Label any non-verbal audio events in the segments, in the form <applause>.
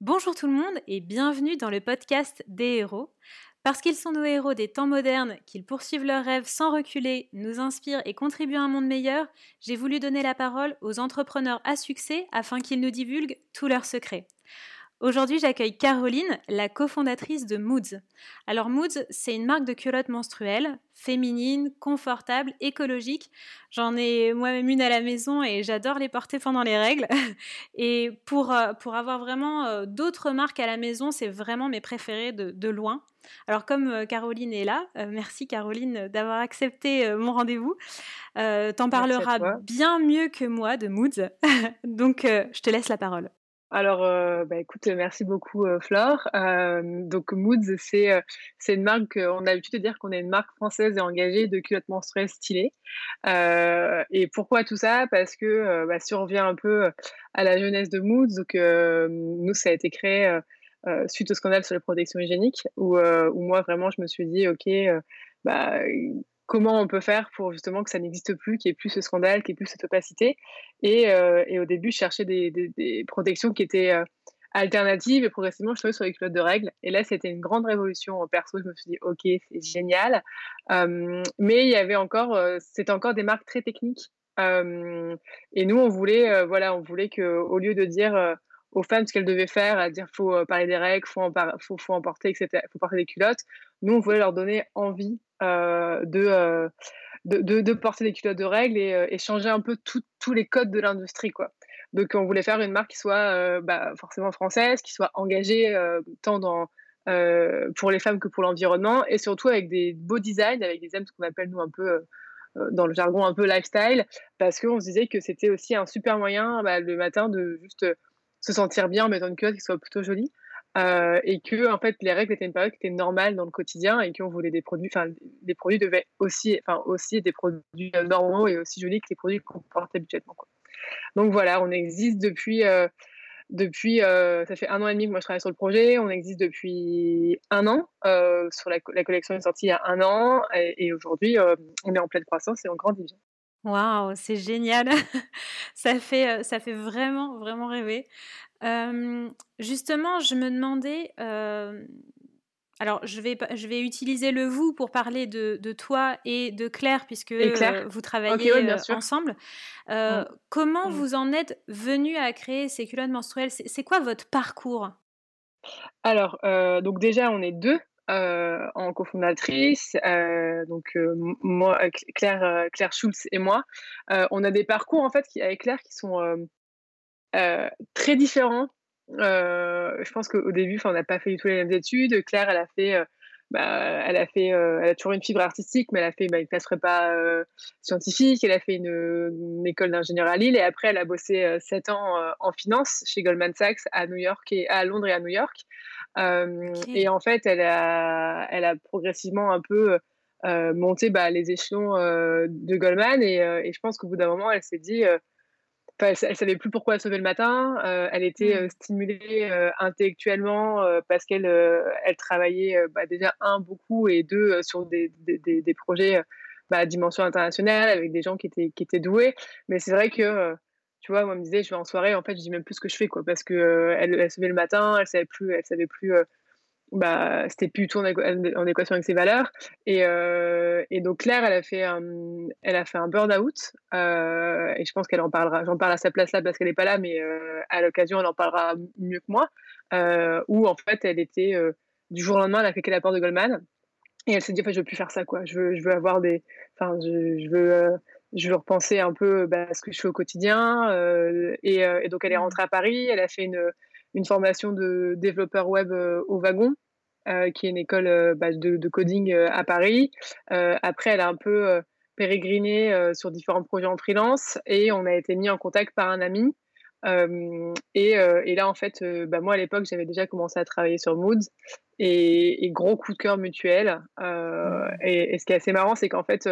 Bonjour tout le monde et bienvenue dans le podcast des héros. Parce qu'ils sont nos héros des temps modernes, qu'ils poursuivent leurs rêves sans reculer, nous inspirent et contribuent à un monde meilleur, j'ai voulu donner la parole aux entrepreneurs à succès afin qu'ils nous divulguent tous leurs secrets. Aujourd'hui, j'accueille Caroline, la cofondatrice de Moods. Alors Moods, c'est une marque de culottes menstruelles, féminine, confortable, écologique. J'en ai moi-même une à la maison et j'adore les porter pendant les règles. <laughs> Et pour, euh, pour avoir vraiment euh, d'autres marques à la maison, c'est vraiment mes préférés de, loin. Alors comme euh, Caroline est là, merci Caroline d'avoir accepté mon rendez-vous. T'en parleras bien mieux que moi de Moods. <laughs> Donc je te laisse la parole. Alors, euh, bah, écoute, merci beaucoup, euh, Flore. Euh, donc, Moods, c'est c'est une marque, on a l'habitude de dire qu'on est une marque française et engagée de culottes menstruelles stylées. et pourquoi tout ça? Parce que bah, si on revient un peu à la jeunesse de Moods, donc nous, ça a été créé suite au scandale sur les protections hygiéniques, où, où moi, vraiment, je me suis dit, OK, bah, comment on peut faire pour justement que ça n'existe plus, qu'il n'y ait plus ce scandale, qu'il n'y ait plus cette opacité. Et, euh, et, au début, je cherchais des, protections qui étaient euh, alternatives et progressivement, je trouvais sur les culottes de règles. Et là, c'était une grande révolution perso. Je me suis dit, OK, c'est génial. Euh, mais il y avait encore, c'était encore des marques très techniques. et nous, on voulait, voilà, on voulait qu'au lieu de dire aux femmes ce qu'elles devaient faire, à dire faut parler des règles, faut en, faut, faut en porter, etc., faut porter des culottes. Nous, on voulait leur donner envie euh, euh, de, de, de, porter des culottes de règles et, euh, changer un peu tous les codes de l'industrie. quoi. Donc on voulait faire une marque qui soit bah, forcément française, qui soit engagée tant dans, pour les femmes que pour l'environnement, et surtout avec des beaux designs, avec des ce qu'on appelle nous un peu dans le jargon un peu lifestyle, parce qu'on se disait que c'était aussi un super moyen bah, le matin de juste se sentir bien en mettant une culotte qui soit plutôt jolie. Euh, et que en fait les règles étaient une période qui était normale dans le quotidien et qu'on voulait des produits, enfin les produits devaient aussi, enfin aussi des produits normaux et aussi jolis que les produits qu'on porte habituellement. Quoi. Donc voilà, on existe depuis euh, depuis euh, ça fait un an et demi que moi je travaille sur le projet. On existe depuis un an. sur la, la, collection est sortie il y a un an et, aujourd'hui on est en pleine croissance et en grande division. Waouh, c'est génial. <laughs> ça fait ça fait vraiment vraiment rêver justement, je me demandais, alors je vais, je vais utiliser le vous pour parler de, de toi et de Claire, puisque vous travaillez ensemble. Mmh. Comment mmh. vous en êtes venu à créer ces culottes menstruelles? C'est quoi votre parcours? Alors, donc déjà, on est deux. En cofondatrice, donc moi, Claire, Claire Schulz et moi, on a des parcours en fait avec Claire qui sont euh, très différents. Euh, je pense qu'au début, on n'a pas fait du tout les mêmes études. Claire, elle a fait, euh, bah, elle a fait, elle a toujours une fibre artistique, mais elle a fait bah, une classe prépa scientifique. Elle a fait une, école d'ingénieur à Lille et après, elle a bossé sept ans en finance chez Goldman Sachs à New York et à Londres et à New York. Et en fait, elle a, elle a progressivement un peu monté bah, les échelons de Goldman et, et je pense qu'au bout d'un moment, elle s'est dit elle, elle, savait plus pourquoi elle se levait le matin. Euh, elle était mmh. euh, stimulée euh, intellectuellement parce qu'elle elle travaillait bah, déjà un beaucoup et deux sur des, des, des, projets bah, à dimension internationale avec des gens qui étaient qui étaient doués. Mais c'est vrai que tu vois, moi, elle me disait, je vais en soirée, en fait, je dis même plus ce que je fais, quoi, parce que elle, elle, se levait le matin, elle savait plus, elle savait plus bah, c'était plus tout en, équation avec ses valeurs. Et, euh, et, donc Claire, elle a fait un, elle a fait un burn-out. Euh, et je pense qu'elle en parlera. J'en parle à sa place là parce qu'elle n'est pas là, mais euh, à l'occasion, elle en parlera mieux que moi. où en fait, elle était du jour au lendemain, elle a qu'elle la porte de Goldman. Et elle s'est dit, en fait, je veux plus faire ça, quoi. Je veux, je veux avoir des, enfin, je veux, je veux repenser un peu bah, ce que je fais au quotidien. Et, et, donc, elle est mmh. rentrée à Paris. Elle a fait une une formation de développeur web euh, au Wagon, euh, qui est une école euh, bah, de, coding à Paris. après, elle a un peu pérégriné sur différents projets en freelance et on a été mis en contact par un ami. et, et, là, en fait, bah, moi à l'époque, j'avais déjà commencé à travailler sur Moods et, gros coup de cœur mutuel. Mmh. Et, ce qui est assez marrant, c'est qu'en fait,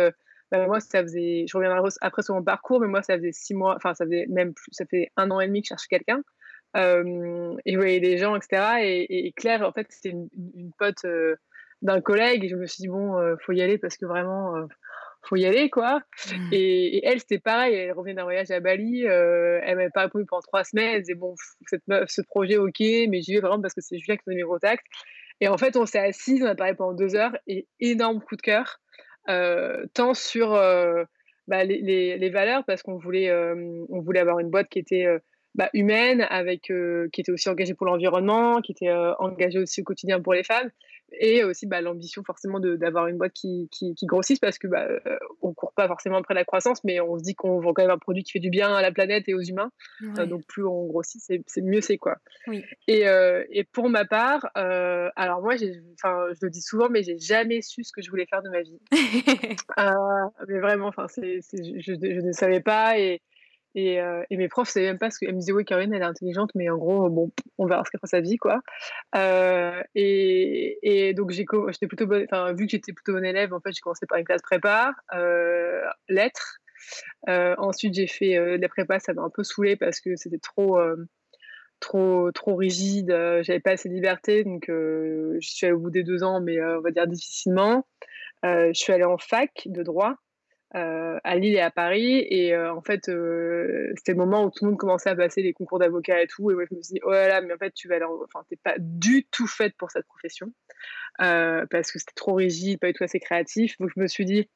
bah, moi, ça faisait, je reviendrai après sur mon parcours, mais moi, ça faisait six mois, enfin, ça faisait même plus, ça fait un an et demi que je cherchais quelqu'un. Euh, et je voyais des gens, etc. Et, Claire, en fait, c'était une, pote euh, d'un collègue. Et je me suis dit, bon, il euh, faut y aller parce que vraiment, faut y aller, quoi. Mmh. Et, elle, c'était pareil, elle revenait d'un voyage à Bali, euh, elle m'avait pas répondu pendant trois semaines, disait, bon, cette ce projet, ok, mais j'y vais vraiment parce que c'est Julien qui m'a mis au contact. Et en fait, on s'est assis, on a parlé pendant deux heures, et énorme coup de cœur, euh, tant sur euh, bah, les, les, les, valeurs, parce qu'on voulait, on voulait avoir une boîte qui était bah, humaine, avec, euh, qui était aussi engagée pour l'environnement, qui était euh, engagée aussi au quotidien pour les femmes, et aussi bah, l'ambition forcément d'avoir une boîte qui, qui, qui, grossisse, parce que bah, euh, on court pas forcément après la croissance, mais on se dit qu'on vend quand même un produit qui fait du bien à la planète et aux humains. donc plus on grossit, c'est mieux c'est quoi. Oui. Et, et, pour ma part, alors moi, je le dis souvent, mais j'ai jamais su ce que je voulais faire de ma vie. <laughs> mais vraiment, enfin, je, je, ne savais pas et et, euh, et, mes profs savaient même pas ce que. Elles me disaient, oui, Caroline, elle est intelligente, mais en gros, bon, on verra ce qu'elle fera sa vie, quoi. Euh, et, donc, j'étais plutôt bonne, vu que j'étais plutôt bonne élève, en fait, j'ai commencé par une classe prépa, euh, lettres. ensuite, j'ai fait la prépa, ça m'a un peu saoulé parce que c'était trop, trop, trop rigide. J'avais pas assez de liberté, donc je suis allée au bout des deux ans, mais on va dire difficilement. je suis allée en fac de droit. Euh, à Lille et à Paris. Et euh, en fait, euh, c'était le moment où tout le monde commençait à passer les concours d'avocat et tout. Et moi, je me suis dit, oh là là, mais en fait, tu vas enfin, t'es pas du tout faite pour cette profession parce que c'était trop rigide, pas du tout assez créatif. Donc, je me suis dit,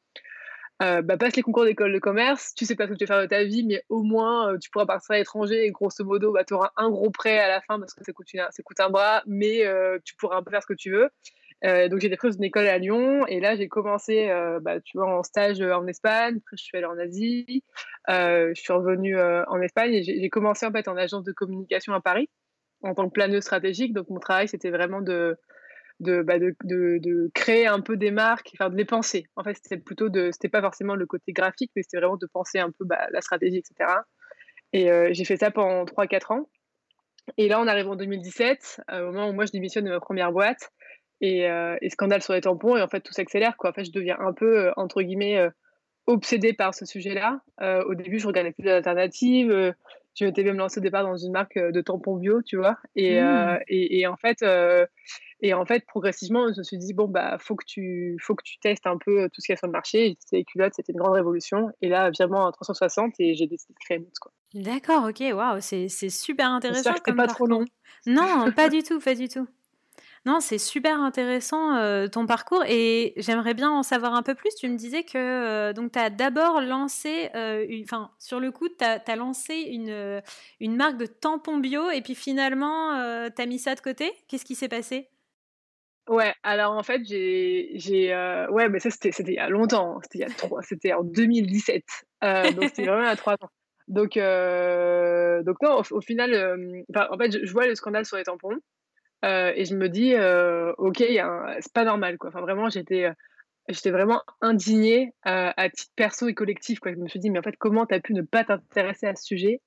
bah, passe les concours d'école de commerce, tu sais pas ce que tu vas faire de ta vie, mais au moins tu pourras partir à l'étranger et grosso modo, bah, tu auras un gros prêt à la fin parce que ça coûte, ça coûte un bras, mais tu pourras un peu faire ce que tu veux. Euh, donc j'ai été prise une école à Lyon et là j'ai commencé euh, bah, tu vois en stage euh, en Espagne après je suis allée en Asie je suis revenue en Espagne et j'ai commencé en fait en agence de communication à Paris en tant que planeuse stratégique donc mon travail c'était vraiment de de, bah, de, de, créer un peu des marques, enfin de les penser. En fait, c'était plutôt de, c'était pas forcément le côté graphique, mais c'était vraiment de penser un peu bah, la stratégie, etc. Et j'ai fait ça pendant 3-4 ans. Et là, on arrive en 2017, au moment où moi je démissionne de ma première boîte et, euh, et, scandale sur les tampons et en fait tout s'accélère quoi. En fait je deviens un peu euh, entre guillemets euh, obsédée par ce sujet-là. au début je regardais plus d'alternatives. je m'étais même lancée au départ dans une marque de tampons bio, tu vois. Et, mmh. et, et en fait et en fait progressivement je me suis dit bon bah faut que tu faut que tu testes un peu tout ce qu'il y a sur le marché. J'ai testé les culottes, c'était une grande révolution. Et là virement à 360 et j'ai décidé de créer Moods quoi. D'accord, ok, waouh, c'est super intéressant. J'espère que pas trop long. Non, pas du tout, pas du tout. Non, c'est super intéressant euh, ton parcours et j'aimerais bien en savoir un peu plus. Tu me disais que euh, tu as d'abord lancé, euh, enfin sur le coup, tu as, lancé une, une marque de tampons bio et puis finalement, tu as mis ça de côté. Qu'est-ce qui s'est passé? Ouais, alors en fait, j'ai. ouais, mais ça, c'était il y a longtemps. Hein. C'était en 2017. donc c'était vraiment à trois ans. Donc, donc non, au, final, en fait, je, vois le scandale sur les tampons. Euh, et je me dis, euh, ok, c'est pas normal, quoi. Enfin, vraiment, j'étais, euh, j'étais vraiment indignée à titre perso et collectif, quoi. Je me suis dit, mais en fait, comment tu as pu ne pas t'intéresser à ce sujet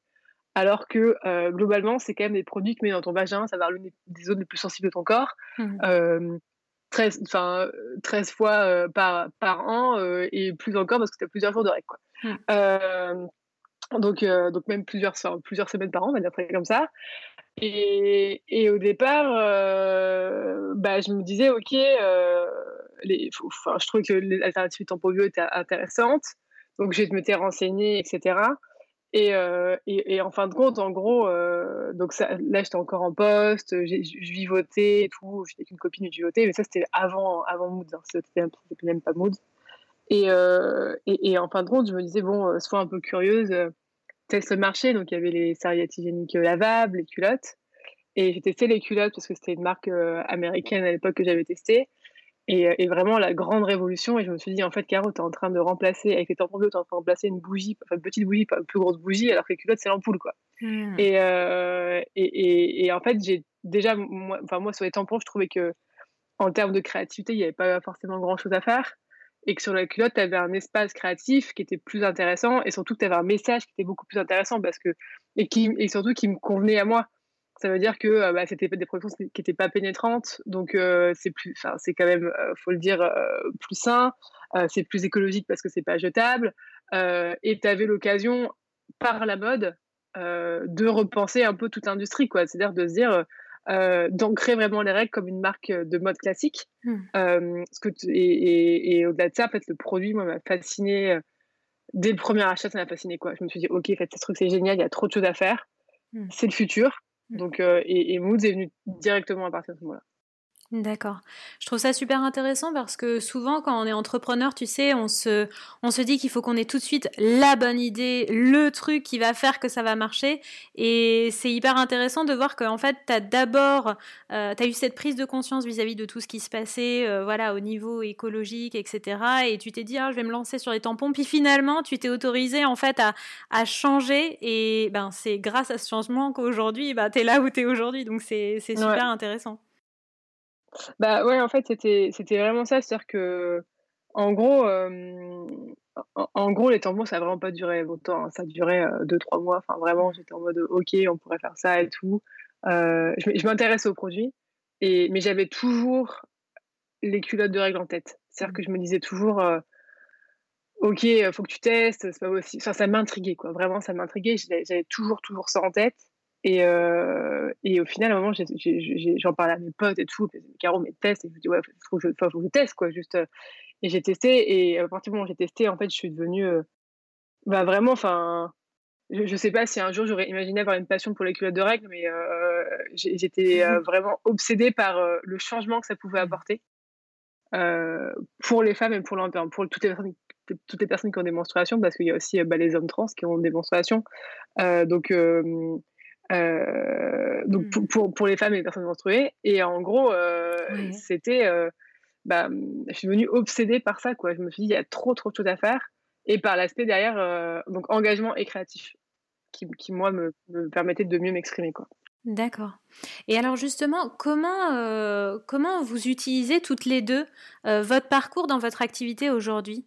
alors que globalement, c'est quand même des produits que tu mets dans ton vagin, ça va l'une des zones les plus sensibles de ton corps. 13, mmh. enfin, 13 fois par, par an et plus encore parce que tu as plusieurs jours de règles. Quoi. Mmh. donc, donc même plusieurs, plusieurs semaines par an, on va dire comme ça. Et, au départ, euh, bah, je me disais, OK, euh, les, je trouvais que l'alternative tampon bio était intéressante. Donc, je m'étais renseignée, etc. Et, euh, et, et, en fin de compte, en gros, donc là, j'étais encore en poste, je vivotais et tout. J'étais avec une copine, je vivotais, mais ça, c'était avant, avant Mood. Hein, c'était même pas Mood. Et, en fin de compte, je me disais, bon, sois un peu curieuse test le marché. Donc, il y avait les serviettes hygiéniques lavables, les culottes. Et j'ai testé les culottes parce que c'était une marque euh, américaine à l'époque que j'avais testé. Euh, et, vraiment la grande révolution. Et je me suis dit, en fait, Caro, tu es en train de remplacer, avec les tampons bleus, tu es en train de remplacer une bougie, enfin une petite bougie, pas une plus grosse bougie, alors que les culottes, c'est l'ampoule, quoi. Mmh. Euh, et, et, et, en fait, j'ai déjà, moi, enfin, moi, sur les tampons, je trouvais que en termes de créativité, il n'y avait pas forcément grand chose à faire et que sur la culotte, tu avais un espace créatif qui était plus intéressant et surtout que tu avais un message qui était beaucoup plus intéressant parce que, et, qui, et surtout qui me convenait à moi. Ça veut dire que euh, bah, c'était des productions qui n'étaient pas pénétrantes, donc euh, c'est quand même, euh, faut le dire, plus sain, c'est plus écologique parce que c'est pas jetable, et tu avais l'occasion, par la mode, de repenser un peu toute l'industrie. C'est-à-dire de se dire, d'ancrer vraiment les règles comme une marque de mode classique. Mmh. que et, au-delà de ça, en fait, le produit, moi, m'a fasciné. dès le premier achat, ça m'a fasciné. Quoi. Je me suis dit, OK, en fait, ce truc, c'est génial, il y a trop de choses à faire. Mmh. C'est le futur. Mmh. Donc, et, et Moods est venu directement à partir de ce moment-là. D'accord. Je trouve ça super intéressant parce que souvent, quand on est entrepreneur, tu sais, on se, on se dit qu'il faut qu'on ait tout de suite la bonne idée, le truc qui va faire que ça va marcher. Et c'est hyper intéressant de voir qu'en fait, tu as d'abord, euh, tu as eu cette prise de conscience vis-à-vis de tout ce qui se passait, euh, voilà, au niveau écologique, etc. Et tu t'es dit, ah, je vais me lancer sur les tampons. Puis finalement, tu t'es autorisé, en fait, à, à changer. Et ben, c'est grâce à ce changement qu'aujourd'hui, bah, tu es là où tu es aujourd'hui. Donc, c'est super intéressant. Bah ouais, en fait, c'était c'était vraiment ça. C'est-à-dire que, en gros, en, gros, les tampons, ça n'a vraiment pas duré longtemps. Hein. Ça duré 2-3 mois. Enfin, vraiment, j'étais en mode OK, on pourrait faire ça et tout. je m'intéresse aux produits, et, mais j'avais toujours les culottes de règles en tête. C'est-à-dire mmh. que je me disais toujours OK, il faut que tu testes, c'est pas aussi. Enfin, ça m'intriguait, quoi. Vraiment, ça m'intriguait. J'avais toujours, toujours ça en tête. Et, euh, et au final, à un moment, j'en parlais à mes potes et tout. Caro, mais teste. Et je me dis, ouais, il faut, que je teste, quoi. Juste, euh. et j'ai testé. Et à partir du moment où j'ai testé, en fait, je suis devenue euh, bah, vraiment, enfin, je, je sais pas si un jour j'aurais imaginé avoir une passion pour les culottes de règles, mais j'étais <laughs> vraiment obsédée par le changement que ça pouvait mmh. apporter pour les femmes et pour, pour toutes, les personnes, toutes les personnes qui ont des menstruations, parce qu'il y a aussi bah, les hommes trans qui ont des menstruations. donc, euh, donc mmh. pour, pour, les femmes et les personnes menstruées. Et en gros, euh, c'était, euh, bah, je suis devenue obsédée par ça. Quoi. Je me suis dit, il y a trop, trop de choses à faire. Et par l'aspect derrière, donc engagement et créatif, qui, qui moi, me, me, permettait de mieux m'exprimer. Quoi. D'accord. Et alors justement, comment, comment vous utilisez toutes les deux votre parcours dans votre activité aujourd'hui?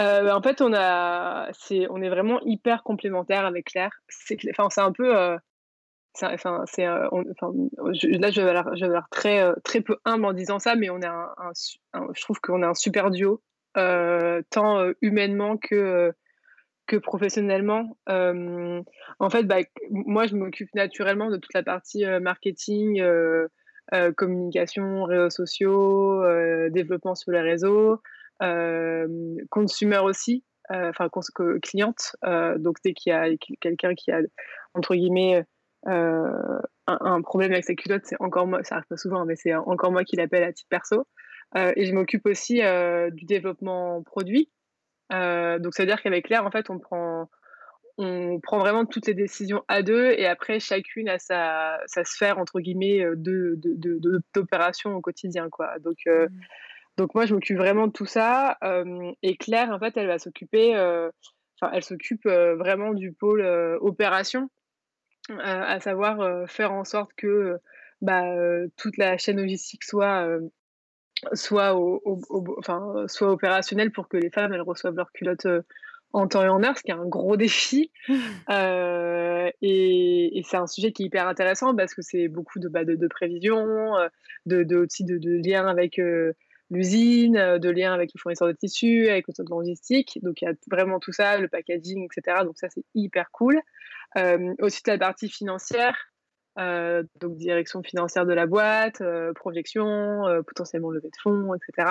Euh, en fait, on a, c'est, on est vraiment hyper complémentaires avec Claire. C'est, un peu, euh, c'est, euh, là, je vais avoir, je vais très, très peu humble en disant ça, mais on est un, je trouve qu'on est un super duo, tant humainement que que professionnellement. en fait, bah, moi, je m'occupe naturellement de toute la partie marketing, communication, réseaux sociaux, développement sur les réseaux consumer aussi, enfin cliente. donc dès qu'il y a quelqu'un qui a entre guillemets un, problème avec sa culotte, c'est encore moi, ça arrive pas souvent, mais c'est encore moi qui l'appelle à titre perso. et je m'occupe aussi du développement produit. donc ça veut dire qu'avec Claire, en fait, on prend on prend vraiment toutes les décisions à deux et après chacune a sa, sa sphère entre guillemets de, d'opération au quotidien quoi donc mmh. Donc moi, je m'occupe vraiment de tout ça. et Claire, en fait, elle va s'occuper, enfin, elle s'occupe vraiment du pôle opération, à savoir faire en sorte que bah, toute la chaîne logistique soit soit, enfin, soit opérationnelle pour que les femmes elles reçoivent leurs culottes en temps et en heure, ce qui est un gros défi. <laughs> et, c'est un sujet qui est hyper intéressant parce que c'est beaucoup de, bah, de, de aussi de, de liens avec l'usine, euh, de lien avec le fournisseur de tissus, avec le de logistique. Donc il y a vraiment tout ça, le packaging, etc. Donc ça c'est hyper cool. Euh, aussi la partie financière, euh, donc direction financière de la boîte, projection, potentiellement levée de fonds, etc.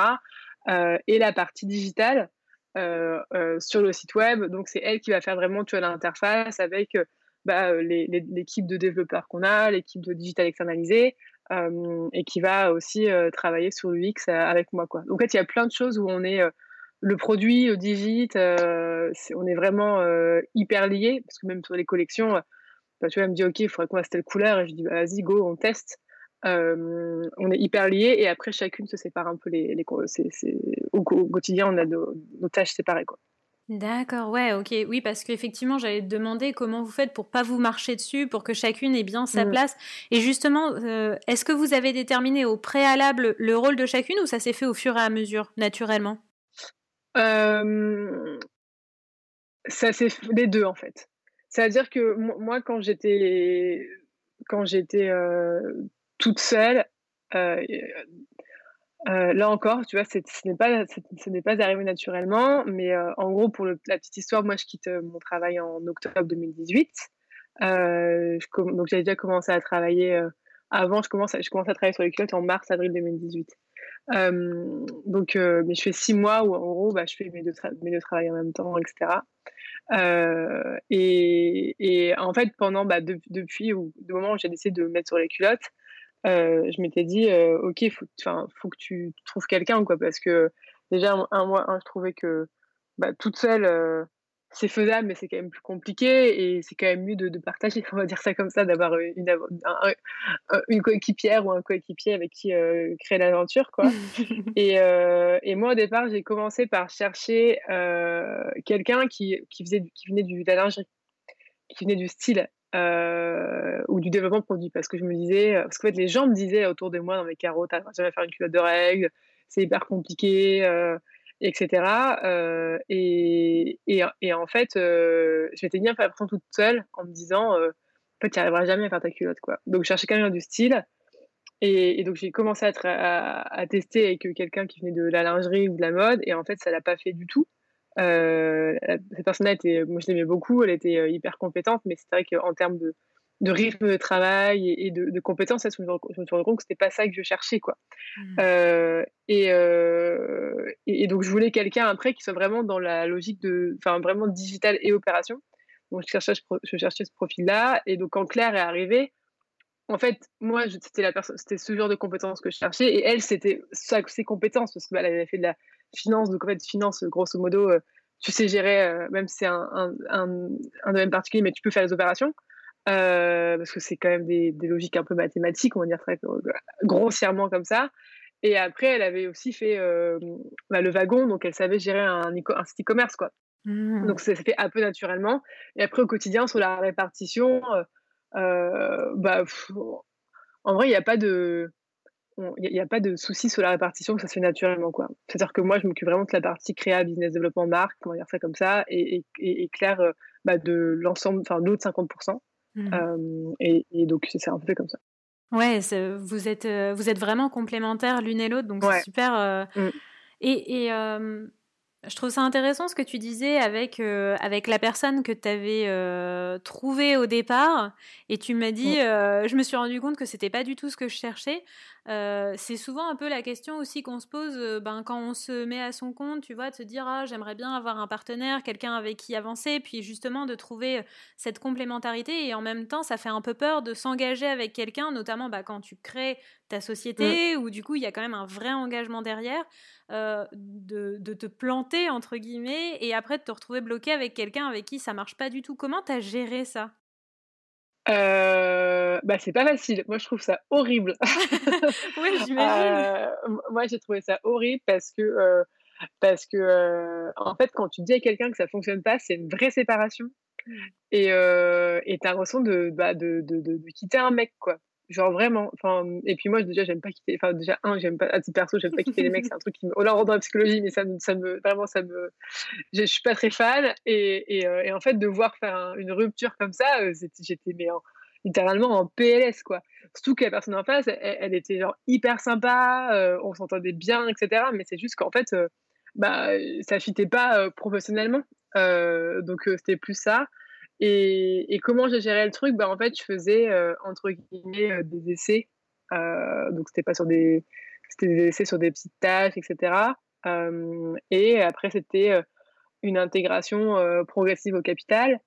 et la partie digitale sur le site web. Donc c'est elle qui va faire vraiment l'interface avec bah, l'équipe de développeurs qu'on a, l'équipe de digital externalisé, et qui va aussi travailler sur l'UX avec moi. Quoi. Donc, en fait, il y a plein de choses où on est le produit, le digit, on est vraiment hyper liés, parce que même sur les collections, bah, tu vois, elle me dit, OK, il faudrait qu'on fasse telle couleur, et je dis, bah, vas-y, go, on teste. on est hyper liés, et après, chacune se sépare un peu les, les au, quotidien, on a nos, nos tâches séparées. Quoi. D'accord, ouais, ok. Oui, parce qu'effectivement, j'allais te demander comment vous faites pour pas vous marcher dessus, pour que chacune ait bien sa mmh. place. Et justement, euh, est-ce que vous avez déterminé au préalable le rôle de chacune ou ça s'est fait au fur et à mesure, naturellement? Ça s'est fait les deux, en fait. C'est-à-dire que moi, quand j'étais quand j'étais euh, toute seule, euh, euh, là encore, tu vois, ce n'est pas, ce n'est pas arrivé naturellement, mais euh, en gros, pour la petite histoire, moi, je quitte euh, mon travail en octobre 2018. je, donc j'avais déjà commencé à travailler avant, je commence, à, je commence à travailler sur les culottes en mars-avril 2018. donc, mais je fais six mois où en gros, bah, je fais mes deux, mes deux travails en même temps, etc. Et, et, en fait, pendant, bah, depuis le moment où j'ai décidé de me mettre sur les culottes, je m'étais dit, ok, il faut, faut que tu trouves quelqu'un, quoi, parce que déjà, un, mois, un, je trouvais que bah, toute seule, c'est faisable, mais c'est quand même plus compliqué et c'est quand même mieux de, partager, on va dire ça comme ça, d'avoir une, une coéquipière ou un coéquipier avec qui créer l'aventure. quoi. <laughs> et, et, moi, au départ, j'ai commencé par chercher quelqu'un qui, qui, faisait, qui venait du, de la lingerie, qui venait du style. Ou du développement produit parce que je me disais parce qu'en fait les gens me disaient autour de moi dans mes carreaux t'as jamais faire une culotte de règles c'est hyper compliqué etc. Euh, et, et, en fait, euh, je m'étais mis un peu l'impression toute seule en me disant, euh, en fait, tu n'arriveras jamais à faire ta culotte. Quoi. Donc, je cherchais quelqu'un du style. Et, donc, j'ai commencé à, à, tester avec quelqu'un qui venait de la lingerie ou de la mode. Et en fait, ça l'a pas fait du tout. Cette personne-là, était, moi, je l'aimais beaucoup. Elle était hyper compétente. Mais c'est vrai qu'en termes de, de rythme de travail et, de, compétences, je me suis rendu compte que c'était pas ça que je cherchais, quoi. Mmh. Euh, euh, et, et, donc, je voulais quelqu'un après qui soit vraiment dans la logique de, enfin, vraiment digital et opération. Donc, je cherchais, je cherchais ce profil-là. Et donc, quand Claire est arrivée, en fait, moi, c'était la personne, c'était ce genre de compétences que je cherchais. Et elle, c'était ses compétences parce qu'elle avait fait de la finance. Donc, en fait, finance, grosso modo, euh, tu sais gérer, même si c'est un, un, un, un domaine particulier, mais tu peux faire les opérations. Euh, parce que c'est quand même des, des, logiques un peu mathématiques, on va dire très grossièrement comme ça. Et après, elle avait aussi fait euh, bah, le wagon, donc elle savait gérer un, un site e-commerce, quoi. Mmh. Donc ça s'est fait un peu naturellement. Et après, au quotidien, sur la répartition, euh, bah, en vrai, il n'y a pas de il n'y a, pas de souci sur la répartition, ça se fait naturellement. quoi. C'est-à-dire que moi, je m'occupe vraiment de la partie créa, business développement, marque, on va dire ça comme ça, et, et, et Claire bah, de l'ensemble, enfin l'autre 50%. Mmh. et, donc, c'est un peu comme ça. Ouais, vous êtes, vous êtes vraiment complémentaires l'une et l'autre, donc c'est super. Mmh. Et, et je trouve ça intéressant ce que tu disais avec, euh, avec la personne que tu avais euh, trouvée au départ. Et tu m'as dit, euh, je me suis rendu compte que c'était pas du tout ce que je cherchais. C'est souvent un peu la question aussi qu'on se pose ben, quand on se met à son compte, tu vois, de se dire, ah, j'aimerais bien avoir un partenaire, quelqu'un avec qui avancer, puis justement de trouver cette complémentarité. Et en même temps, ça fait un peu peur de s'engager avec quelqu'un, notamment bah, quand tu crées ta mmh. société, où du coup, il y a quand même un vrai engagement derrière. Euh, de, de, te planter, entre guillemets, et après de te retrouver bloqué avec quelqu'un avec qui ça marche pas du tout. Comment t'as géré ça? Euh, bah, c'est pas facile. Moi, je trouve ça horrible. <laughs> oui, j'imagine. Euh, moi, j'ai trouvé ça horrible parce que, parce que en fait, quand tu dis à quelqu'un que ça fonctionne pas, c'est une vraie séparation. Mmh. Et tu as l'impression de, bah, de, de, de, quitter un mec, quoi. Genre vraiment. Enfin, et puis moi, déjà, j'aime pas quitter. Enfin, déjà, un, j'aime pas, à titre perso, j'aime pas quitter les mecs. C'est un truc qui me. Oh là, on dans la psychologie, mais ça, ça me. Vraiment, ça me. Je, suis pas très fan. Et, et, euh, en fait, de voir faire une rupture comme ça, euh, j'étais mais littéralement en PLS, quoi. Surtout que la personne en face, elle, était genre hyper sympa, euh, on s'entendait bien, etc. Mais c'est juste qu'en fait, bah, ça fitait pas professionnellement. donc, c'était plus ça. Et, comment j'ai géré le truc bah, En fait, je faisais, euh, entre guillemets, euh, des essais. Euh, donc, c'était pas sur des... C'était des essais sur des petites tâches, etc. et après, c'était une intégration progressive au capital.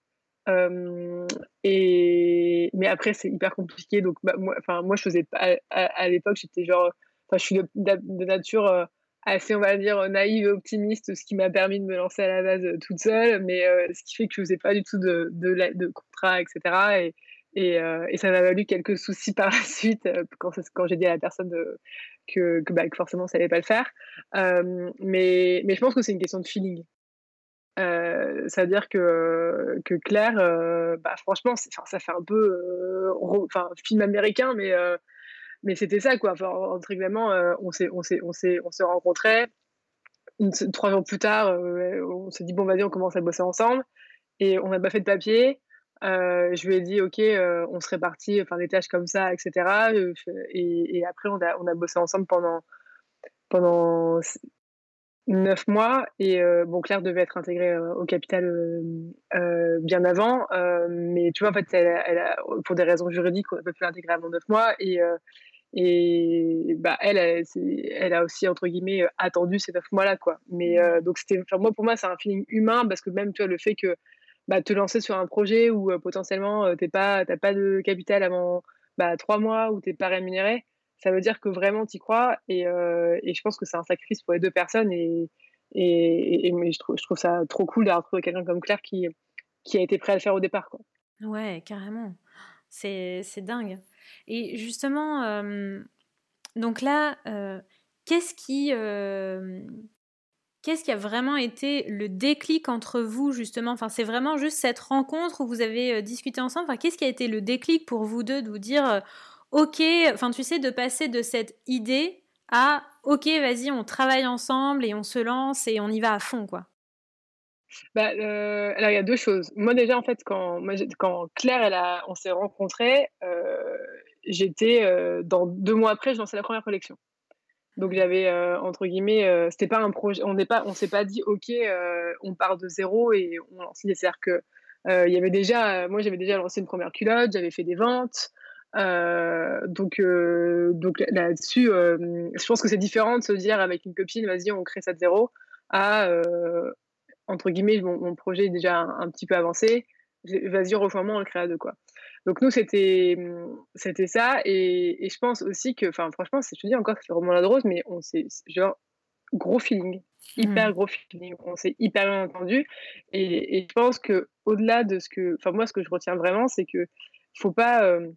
et... Mais après, c'est hyper compliqué. Donc, bah, moi, moi, je faisais. À, l'époque, j'étais genre... Enfin, je suis de nature assez, on va dire, naïve et optimiste, ce qui m'a permis de me lancer à la base euh, toute seule, mais euh, ce qui fait que je faisais pas du tout de, de, de contrat, etc. Et, euh, et ça m'a valu quelques soucis par <laughs> la suite quand, quand j'ai dit à la personne que, bah, que, forcément ça allait pas le faire. mais, mais je pense que c'est une question de feeling. C'est-à-dire que, que Claire, bah, franchement, ça fait un peu film américain, mais mais c'était ça, quoi. Enfin, entre guillemets, euh, on s'est, on s'est, on s'est, on se rencontrait. trois jours plus tard, euh, on s'est dit bon, vas-y, on commence à bosser ensemble. Et on n'a pas fait de papier. Euh, je lui ai dit ok, on serait parti, enfin des tâches comme ça, etc. Et, après, on a, on a bossé ensemble pendant pendant 9 mois et bon Claire devait être intégrée, au capital, bien avant, mais tu vois, en fait, elle pour des raisons juridiques, on a pas pu l'intégrer avant 9 mois et bah, elle, elle, elle, a aussi, entre guillemets, attendu ces 9 mois-là, quoi. Mais mmh. donc, c'était, moi, pour moi, c'est un feeling humain parce que même, tu vois, le fait que bah, te lancer sur un projet où potentiellement, tu n'as pas, pas de capital avant bah, 3 mois, où tu n'es pas rémunéré, ça veut dire que vraiment tu y crois et, et, je pense que c'est un sacrifice pour les deux personnes et, et, mais je, trouve, je trouve ça trop cool d'avoir trouvé quelqu'un comme Claire qui, qui a été prêt à le faire au départ. Quoi. Ouais, carrément. C'est dingue. Et justement, donc là, qu'est-ce qui, qu'est-ce qui a vraiment été le déclic entre vous justement? Enfin, c'est vraiment juste cette rencontre où vous avez discuté ensemble? Enfin, qu'est-ce qui a été le déclic pour vous deux de vous dire, ok, enfin, tu sais, de passer de cette idée à, ok, vas-y, on travaille ensemble et on se lance et on y va à fond, quoi? Bah, alors il y a deux choses. Moi déjà en fait quand moi, quand Claire elle a on s'est rencontrés, j'étais, dans deux mois après je lançais la première collection. Donc j'avais, entre guillemets, c'était pas un projet on n'est s'est pas dit: «OK, on part de zéro et on lance». C'est-à-dire que, il y avait déjà, moi j'avais déjà lancé une première culotte, j'avais fait des ventes, donc donc là-dessus, je pense que c'est différent de se dire avec une copine: «Vas-y on crée ça de zéro» à, entre guillemets, mon, projet est déjà un, petit peu avancé. Vas-y, rejoins-moi, on le crée à deux, quoi. Donc nous, c'était c'était ça. Et, je pense aussi que, enfin, franchement, je te dis encore, c'est vraiment la rose, mais on s'est, genre, gros feeling, hyper mmh. gros feeling. On s'est hyper bien entendu. Et, je pense que au-delà de ce que, enfin, moi, ce que je retiens vraiment, c'est que faut pas. Euh,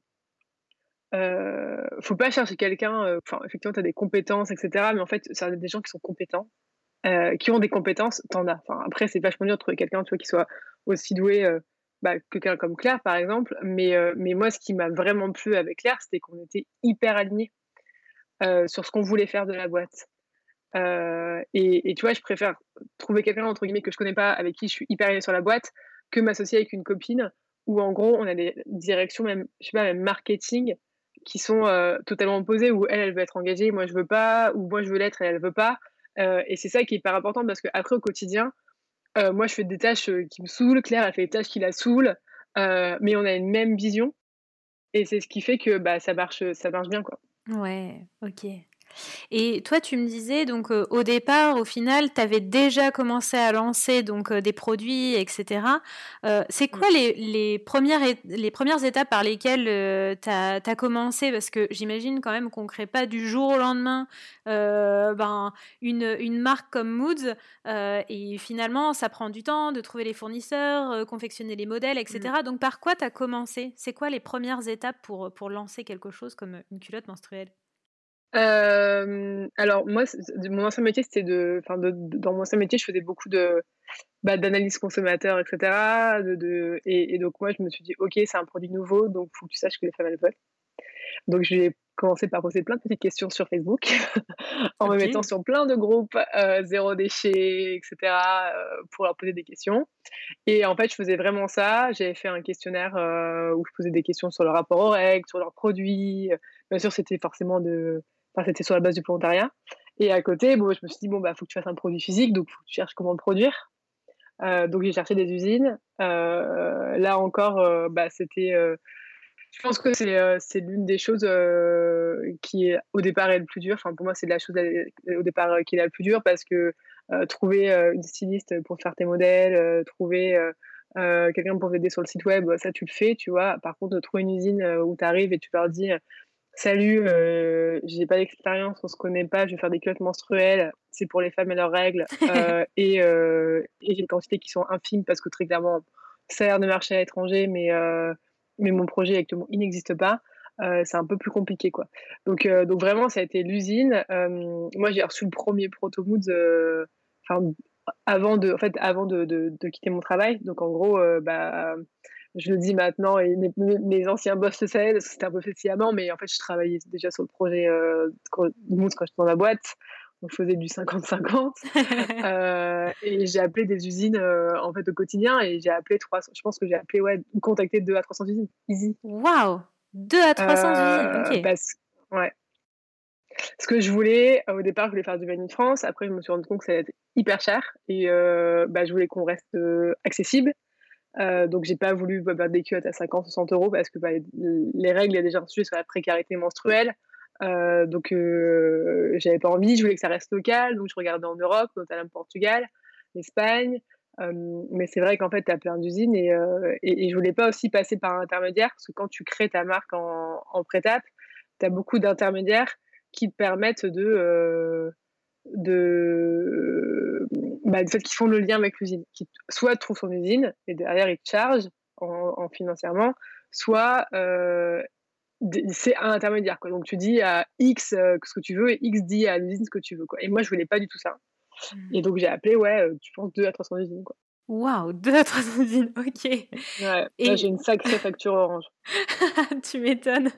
euh, faut pas chercher quelqu'un, euh, enfin, effectivement, tu as des compétences, etc. Mais en fait, c'est des gens qui sont compétents euh, qui ont des compétences, t'en as. Enfin, après, c'est vachement dur de trouver quelqu'un qui soit aussi doué euh, bah, que quelqu'un comme Claire, par exemple. Mais, euh, mais moi, ce qui m'a vraiment plu avec Claire, c'était qu'on était hyper alignés sur ce qu'on voulait faire de la boîte. Et, et, tu vois, je préfère trouver quelqu'un, entre guillemets, que je connais pas, avec qui je suis hyper alignée sur la boîte, que m'associer avec une copine où, en gros, on a des directions, même, je sais pas, même marketing, qui sont totalement opposées, où elle, elle veut être engagée, moi, je veux pas, ou moi, je veux l'être et elle veut pas. Euh, et c'est ça qui est hyper important parce qu'après, au quotidien, euh, moi, je fais des tâches euh, qui me saoulent. Claire, elle fait des tâches qui la saoulent. mais on a une même vision. Et c'est ce qui fait que bah, ça, marche, ça marche bien. Quoi. Ouais, ok. Et toi, tu me disais, donc euh, au départ, au final, tu avais déjà commencé à lancer donc euh, des produits, etc. Euh, c'est quoi les, les, premières, les premières étapes par lesquelles tu as, commencé? Parce que j'imagine quand même qu'on ne crée pas du jour au lendemain ben, une, une, marque comme Moods. et finalement, ça prend du temps de trouver les fournisseurs, confectionner les modèles, etc. Mmh. Donc par quoi tu as commencé? C'est quoi les premières étapes pour, pour lancer quelque chose comme une culotte menstruelle? Alors moi, mon ancien métier, c'était de enfin de dans mon ancien métier, je faisais beaucoup de, bah, d'analyse consommateur et de de et donc moi, je me suis dit: «OK, c'est un produit nouveau, donc il faut que tu saches que les femmes, elles veulent». Donc j'ai commencé par poser plein de petites questions sur Facebook, <laughs> en me mettant sur plein de groupes, zéro déchet etc pour leur poser des questions et en fait, je faisais vraiment ça. J'avais fait un questionnaire, où je posais des questions sur le rapport aux règles, sur leurs produits, bien sûr, c'était forcément de c'était sur la base du volontariat. Et à côté, bon, je me suis dit, bon, bah, faut que tu fasses un produit physique, donc tu cherches comment le produire. Euh, donc j'ai cherché des usines. Euh, là encore, euh, bah, c'était. je pense que c'est l'une des choses qui au départ est le plus dur. Enfin, pour moi, c'est la chose au départ qui est la plus dure parce que trouver une styliste pour faire tes modèles, trouver quelqu'un pour t'aider sur le site web, ça tu le fais, tu vois. Par contre, trouver une usine où tu arrives et tu leur dis Salut, euh, j'ai pas d'expérience, on se connaît pas, je vais faire des culottes menstruelles, c'est pour les femmes et leurs règles. <laughs> Euh, et, euh, et j'ai des quantités qui sont infimes parce que très clairement, ça a l'air de marcher à l'étranger, mais, mais mon projet actuellement, il n'existe pas. c'est un peu plus compliqué quoi. Donc, donc vraiment, ça a été l'usine. moi, j'ai reçu le premier proto moods avant de, en fait, avant de, de, de, quitter mon travail. Donc en gros, bah je le dis maintenant, et mes, anciens boss le savaient, c'était un peu fait sciemment, mais en fait, je travaillais déjà sur le projet euh, quand, quand j'étais dans la boîte. Donc, je faisais du 50-50. <laughs> euh, et j'ai appelé des usines euh, en fait au quotidien et j'ai appelé 300, je pense que j'ai appelé, ouais, contacté 2 à 300 usines. Easy. Waouh 2 à 300 usines, ok. ouais. ce que je voulais, au départ, je voulais faire du Made in France. Après, je me suis rendu compte que ça allait être hyper cher et bah, je voulais qu'on reste accessible. Donc, j'ai pas voulu bah, des culottes à 50, 60 euros parce que bah, les règles, il y a déjà un sujet sur la précarité menstruelle. donc, j'avais pas envie. Je voulais que ça reste local. Donc, je regardais en Europe, notamment Portugal, l'Espagne. mais c'est vrai qu'en fait, tu as plein d'usines et, et, je voulais pas aussi passer par un intermédiaire parce que quand tu crées ta marque en, en pré-tape, tu as beaucoup d'intermédiaires qui te permettent de. De bah, fait, qui font le lien avec l'usine. Qui soit trouvent son usine et derrière ils te chargent en, financièrement, soit c'est un intermédiaire. Quoi. Donc tu dis à X ce que tu veux et X dit à l'usine ce que tu veux. Quoi. Et moi je voulais pas du tout ça. Mmh. Et donc j'ai appelé, ouais, tu penses 2 à 300 usines. Quoi. Waouh, 2 à 300 usines, ok. Ouais, et... j'ai une sacrée facture orange. <laughs> tu m'étonnes.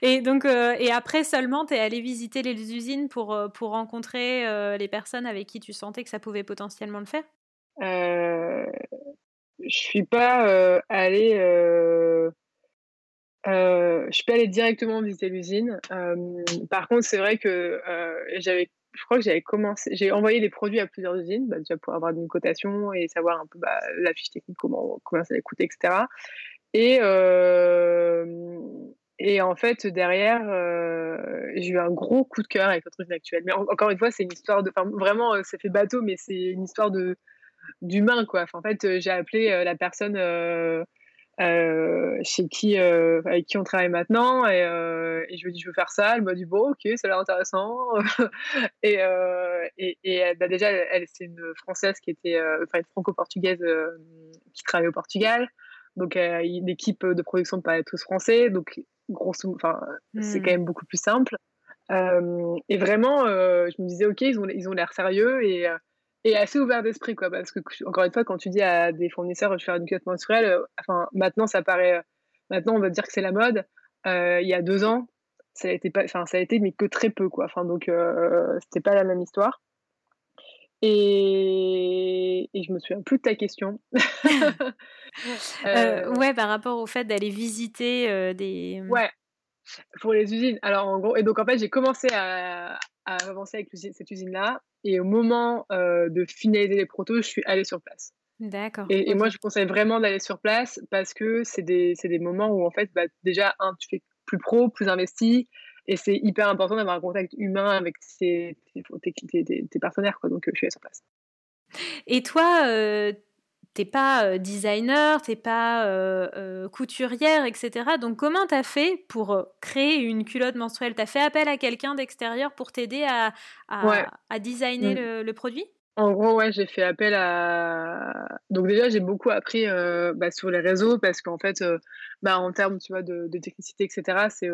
Et donc, euh, et après seulement, tu es allé visiter les usines pour, euh, pour rencontrer euh, les personnes avec qui tu sentais que ça pouvait potentiellement le faire? Euh, Je suis pas allée. je suis pas allée directement visiter l'usine. par contre, c'est vrai que j'avais je crois que j'avais commencé, j'ai envoyé des produits à plusieurs usines, bah, déjà pour avoir une cotation et savoir un peu bah, la fiche technique, comment, combien ça allait coûter, etc. Et, euh, et en fait, derrière, euh, j'ai eu un gros coup de cœur avec notre usine actuelle. Mais encore une fois, c'est une histoire de. Vraiment, euh, ça fait bateau, mais c'est une histoire d'humain, quoi. en fait, j'ai appelé la personne euh, chez qui, euh, avec qui on travaille maintenant. Et, euh, et, je lui ai dit, je veux faire ça. Elle m'a dit, bon, ok, ça a l'air intéressant. <laughs> et, et, et bah, déjà, elle, c'est une Française qui était, enfin, une franco-portugaise qui travaille au Portugal. Donc, l'équipe de production ne pas tous français. Donc, grosso, enfin, c'est quand hmm. même beaucoup plus simple. et vraiment, je me disais, ok, ils ont, ils ont l'air sérieux et et assez ouvert d'esprit, quoi. Parce que, encore une fois, quand tu dis à des fournisseurs, je vais faire une culotte menstruelle, euh, enfin, maintenant, ça paraît. Euh, maintenant, on va dire que c'est la mode. Euh, il y a deux ans, ça a été, pas, enfin, ça a été mais que très peu, quoi. Enfin, donc, c'était pas la même histoire. Et... et, je me souviens plus de ta question. <laughs> ouais, par rapport au fait d'aller visiter des. Ouais, pour les usines. Alors, en gros, et donc, en fait, j'ai commencé à, à avancer avec cette usine-là. Et au moment euh, de finaliser les protos, je suis allée sur place. D'accord. Et, moi, je conseille vraiment d'aller sur place parce que c'est des, des, moments où, en fait, bah, déjà, un, tu fais plus pro, plus investi. Et c'est hyper important d'avoir un contact humain avec tes, tes, partenaires. Quoi. Donc, euh, je suis allée sur place. Et toi, euh, t'es pas designer, t'es pas couturière, etc. Donc comment t'as fait pour créer une culotte menstruelle? T'as fait appel à quelqu'un d'extérieur pour t'aider à, à, designer mmh. le, produit? En gros, ouais, j'ai fait appel à. Donc déjà, j'ai beaucoup appris bah, sur les réseaux parce qu'en fait, bah, en termes, tu vois, de, de technicité, etc. C'est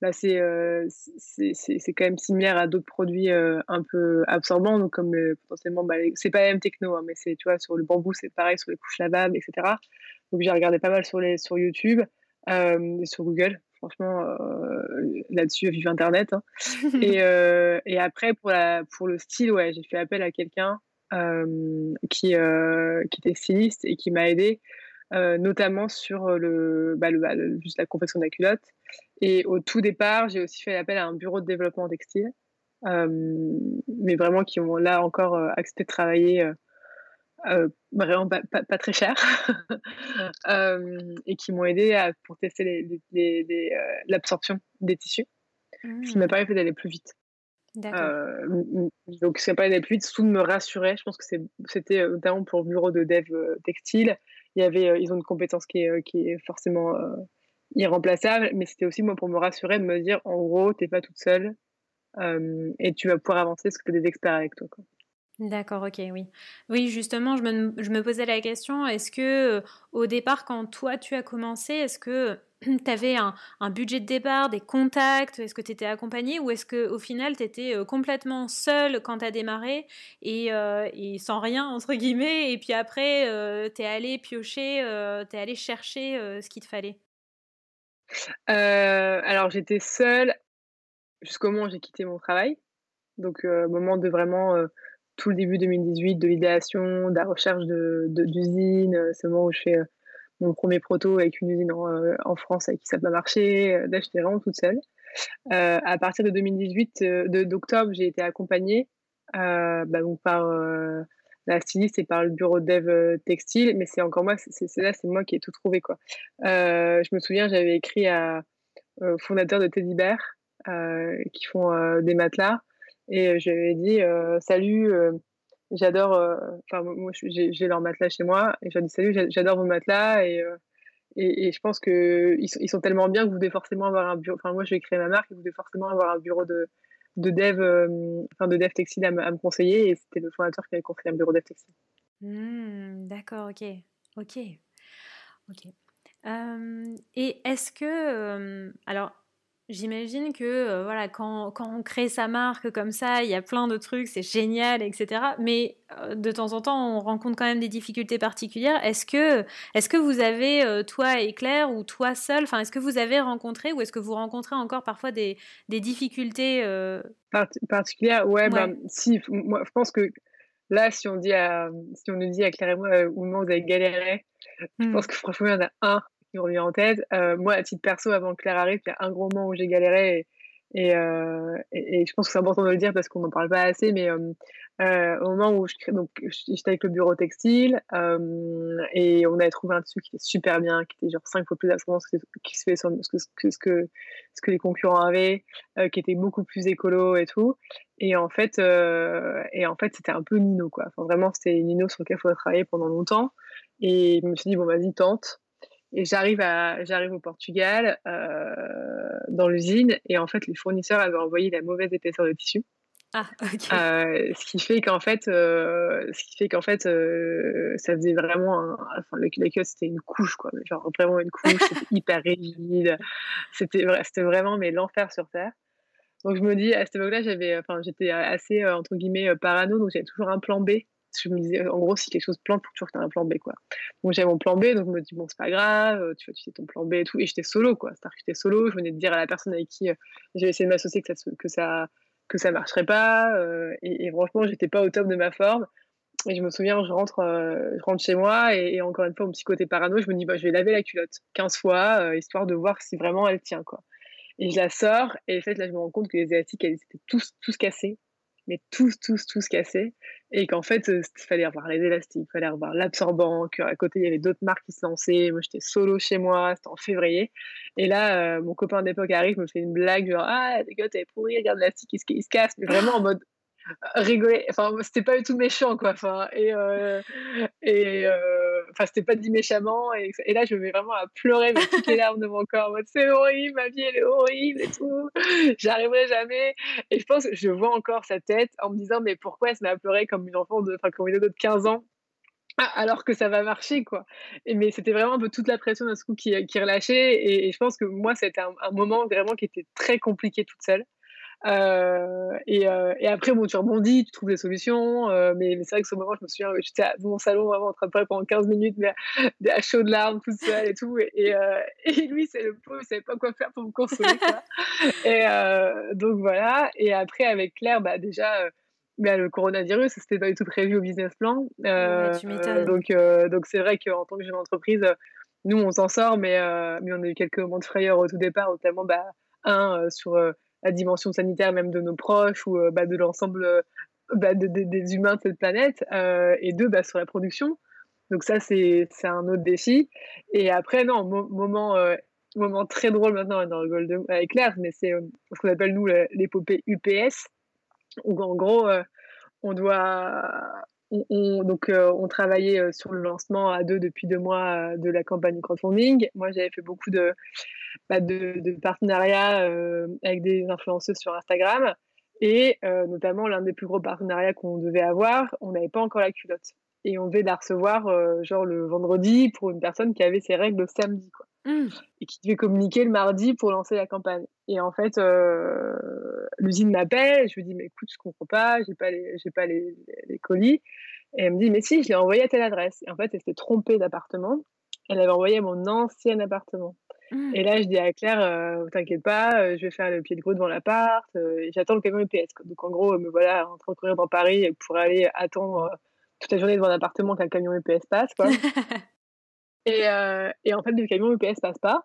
bah, euh, c'est quand même similaire à d'autres produits euh, un peu absorbants, donc comme euh, potentiellement, bah, c'est pas la même techno, hein, mais c'est, tu vois, sur le bambou, c'est pareil, sur les couches lavables, etc. Donc j'ai regardé pas mal sur, les, sur YouTube et sur Google, franchement, là-dessus, vive Internet. Hein. et, <laughs> et, après, pour, la, pour le style, ouais, j'ai fait appel à quelqu'un qui, qui était styliste et qui m'a aidé. notamment sur le, bah, bah, le, juste la confection de la culotte et au tout départ, j'ai aussi fait appel à un bureau de développement textile, euh, mais vraiment qui ont là encore euh, accepté de travailler euh, vraiment pas, pas, très cher <laughs> et qui m'ont aidé à, pour tester l'absorption des tissus, ce qui m'a mmh. permis d'aller plus vite. donc, ça m'a permis d'aller plus vite, surtout de me rassurer. Je pense que c'était notamment pour le bureau de dev textile. Il y avait, ils ont une compétence qui est, qui est forcément irremplaçable, mais c'était aussi moi pour me rassurer, de me dire en gros, t'es pas toute seule euh, et tu vas pouvoir avancer parce que tu as des experts avec toi. D'accord, ok, oui. Oui, justement, je me, je me posais la question, est-ce que euh, au départ, quand toi tu as commencé, est-ce que <clears throat> tu avais un, un, budget de départ, des contacts, est-ce que tu étais accompagné ou est-ce qu'au final tu étais euh, complètement seule quand tu as démarré et, et, sans rien, entre guillemets, et puis après tu es allé piocher, tu es allé chercher ce qu'il te fallait? Euh, alors j'étais seule jusqu'au moment où j'ai quitté mon travail. Donc, euh, moment de vraiment euh, tout le début 2018, de l'idéation, de la recherche de, d'usine. c'est le moment où je fais mon premier proto avec une usine en, France avec qui ça n'a pas marché. Là, j'étais vraiment toute seule. à partir de 2018, d'octobre, j'ai été accompagnée bah, donc par la styliste et par le bureau de dev textile, mais c'est encore moi, c'est là, c'est moi qui ai tout trouvé quoi. je me souviens, j'avais écrit à, au fondateur de Teddy Bear, qui font des matelas, et je lui avais dit salut j'adore enfin moi j'ai leur matelas chez moi et je lui ai dit salut j'adore vos matelas et et, je pense qu'ils ils sont tellement bien que vous devez forcément avoir un bureau. Enfin, moi, je vais créer ma marque vous devez forcément avoir un bureau de, de dev, enfin, de dev textile à, me conseiller. Et c'était le fondateur qui avait conseillé un bureau de dev textile. Mmh, d'accord, ok. Ok. Ok. et est-ce que. alors, J'imagine que euh, voilà, quand, quand, on crée sa marque comme ça, il y a plein de trucs, c'est génial, etc. Mais euh, de temps en temps, on rencontre quand même des difficultés particulières. Est-ce que, est que vous avez, euh, toi et Claire, ou toi seul, est-ce que vous avez rencontré, ou est-ce que vous rencontrez encore parfois des, des difficultés particulières? Ouais, bah, si, moi, je pense que là, si on, dit à, si on nous dit à Claire et moi, où vous avez galéré, je mmh. pense que franchement, il y en a un qui revient en tête. Euh, moi, à titre perso, avant que Claire arrive, il y a un gros moment où j'ai galéré et, euh, je pense que c'est important de le dire parce qu'on n'en parle pas assez, mais euh, au moment où je crée, donc j'étais avec le bureau textile et on avait trouvé un dessus qui était super bien, qui était genre cinq fois plus ascendant que ce que, ce que, ce que les concurrents avaient, qui était beaucoup plus écolo et tout. Et en fait, et en fait, c'était un peu Nino quoi. Enfin, vraiment, c'était Nino sur lequel il faudrait travailler pendant longtemps. Et je me suis dit bon, vas-y, tente. Et j'arrive à j'arrive au Portugal euh, dans l'usine et en fait les fournisseurs avaient envoyé la mauvaise épaisseur de tissu. Ah, ok. Euh, ce qui fait qu'en fait, euh, ce qui fait qu'en fait, ça faisait vraiment, un, enfin le, le c'était une couche quoi, genre vraiment une couche, <laughs> c'était hyper rigide, c'était c'était vraiment mais l'enfer sur terre. Donc je me dis à cette époque-là, j'avais, enfin j'étais assez entre guillemets parano, donc j'avais toujours un plan B je me disais, en gros, si quelque chose plante, faut toujours que tu un plan B, quoi. Donc, j'avais mon plan B, donc je me dis, bon, c'est pas grave, euh, tu vois, tu sais ton plan B et tout. Et j'étais solo, quoi. C'est-à-dire que j'étais solo, je venais de dire à la personne avec qui euh, j'avais essayé de m'associer que ça, que ça, que ça marcherait pas. Euh, et, franchement, j'étais pas au top de ma forme. Et je me souviens, je rentre, je rentre chez moi et, encore une fois, mon petit côté parano, je me dis, bah, je vais laver la culotte 15 fois, histoire de voir si vraiment elle tient, quoi. Et je la sors, et en fait, là, je me rends compte que les élastiques, elles étaient tous, tous cassés mais tous, tous, tous cassés. Et qu'en fait, il fallait revoir les élastiques, il fallait revoir l'absorbant, qu'à côté, il y avait d'autres marques qui se lançaient. Moi, j'étais solo chez moi, c'était en février. Et là, mon copain d'époque arrive, me fait une blague, genre, ah, t'es t'es pourri, regarde l'élastique, il, il, se casse. Mais vraiment en mode, rigoler. Enfin c'était pas du tout méchant quoi. Enfin et euh, et euh, enfin c'était pas dit méchamment et, et, là je mets vraiment à pleurer mais toutes les larmes de mon corps c'est horrible ma vie elle est horrible et tout. J'arriverai jamais. Et je pense je vois encore sa tête en me disant mais pourquoi elle se met à pleurer comme une enfant de enfin comme une ado de 15 ans? Ah, alors que ça va marcher quoi. Mais c'était vraiment un peu toute la pression d'un coup qui, qui relâchait. Et, je pense que moi c'était un moment vraiment qui était très compliqué toute seule euh, et, euh, et, après, bon, tu rebondis, tu trouves des solutions. Euh, mais, c'est vrai que ce moment, je me souviens, j'étais dans mon salon vraiment en train de parler pendant 15 minutes, mais à, chaud de larmes, tout seul et tout. Et, et lui, c'est le pauvre, il savait pas quoi faire pour me consoler. <laughs> et donc voilà. Et après, avec Claire, bah, déjà. Bah, le coronavirus, c'était pas du tout prévu au business plan. donc, donc c'est vrai qu'en tant que jeune entreprise, nous, on s'en sort, mais, mais on a eu quelques moments de frayeur au tout départ, notamment bah, un sur la dimension sanitaire même de nos proches ou euh, bah, de l'ensemble euh, bah, des humains de cette planète, euh, et deux, bah, sur la production. Donc ça, c'est un autre défi. Et après, non, moment, moment très drôle maintenant, dans le avec Claire, mais c'est ce qu'on appelle, nous, l'épopée UPS, où en gros, on doit on, donc, euh, on travaillait euh, sur le lancement à deux depuis deux mois euh, de la campagne crowdfunding. Moi, j'avais fait beaucoup de, bah, partenariats avec des influenceuses sur Instagram. Et notamment, l'un des plus gros partenariats qu'on devait avoir, on n'avait pas encore la culotte. Et on devait la recevoir genre le vendredi pour une personne qui avait ses règles le samedi. Quoi. Mmh. Et qui devait communiquer le mardi pour lancer la campagne. Et en fait, l'usine m'appelle, je lui dis, mais écoute, je comprends pas, j'ai pas les, j'ai pas les, les, colis. Et elle me dit, mais si, je l'ai envoyé à telle adresse. Et en fait, elle s'était trompée d'appartement. Elle avait envoyé à mon ancien appartement. Et là, je dis à Claire, euh, t'inquiète pas, euh, je vais faire le pied de gros devant l'appart. Euh, et j'attends le camion UPS. Donc en gros, me voilà en train de courir dans Paris pour aller attendre toute la journée devant l'appartement qu'un camion UPS passe. Quoi. <laughs> et, et, en fait, le camion UPS passe pas.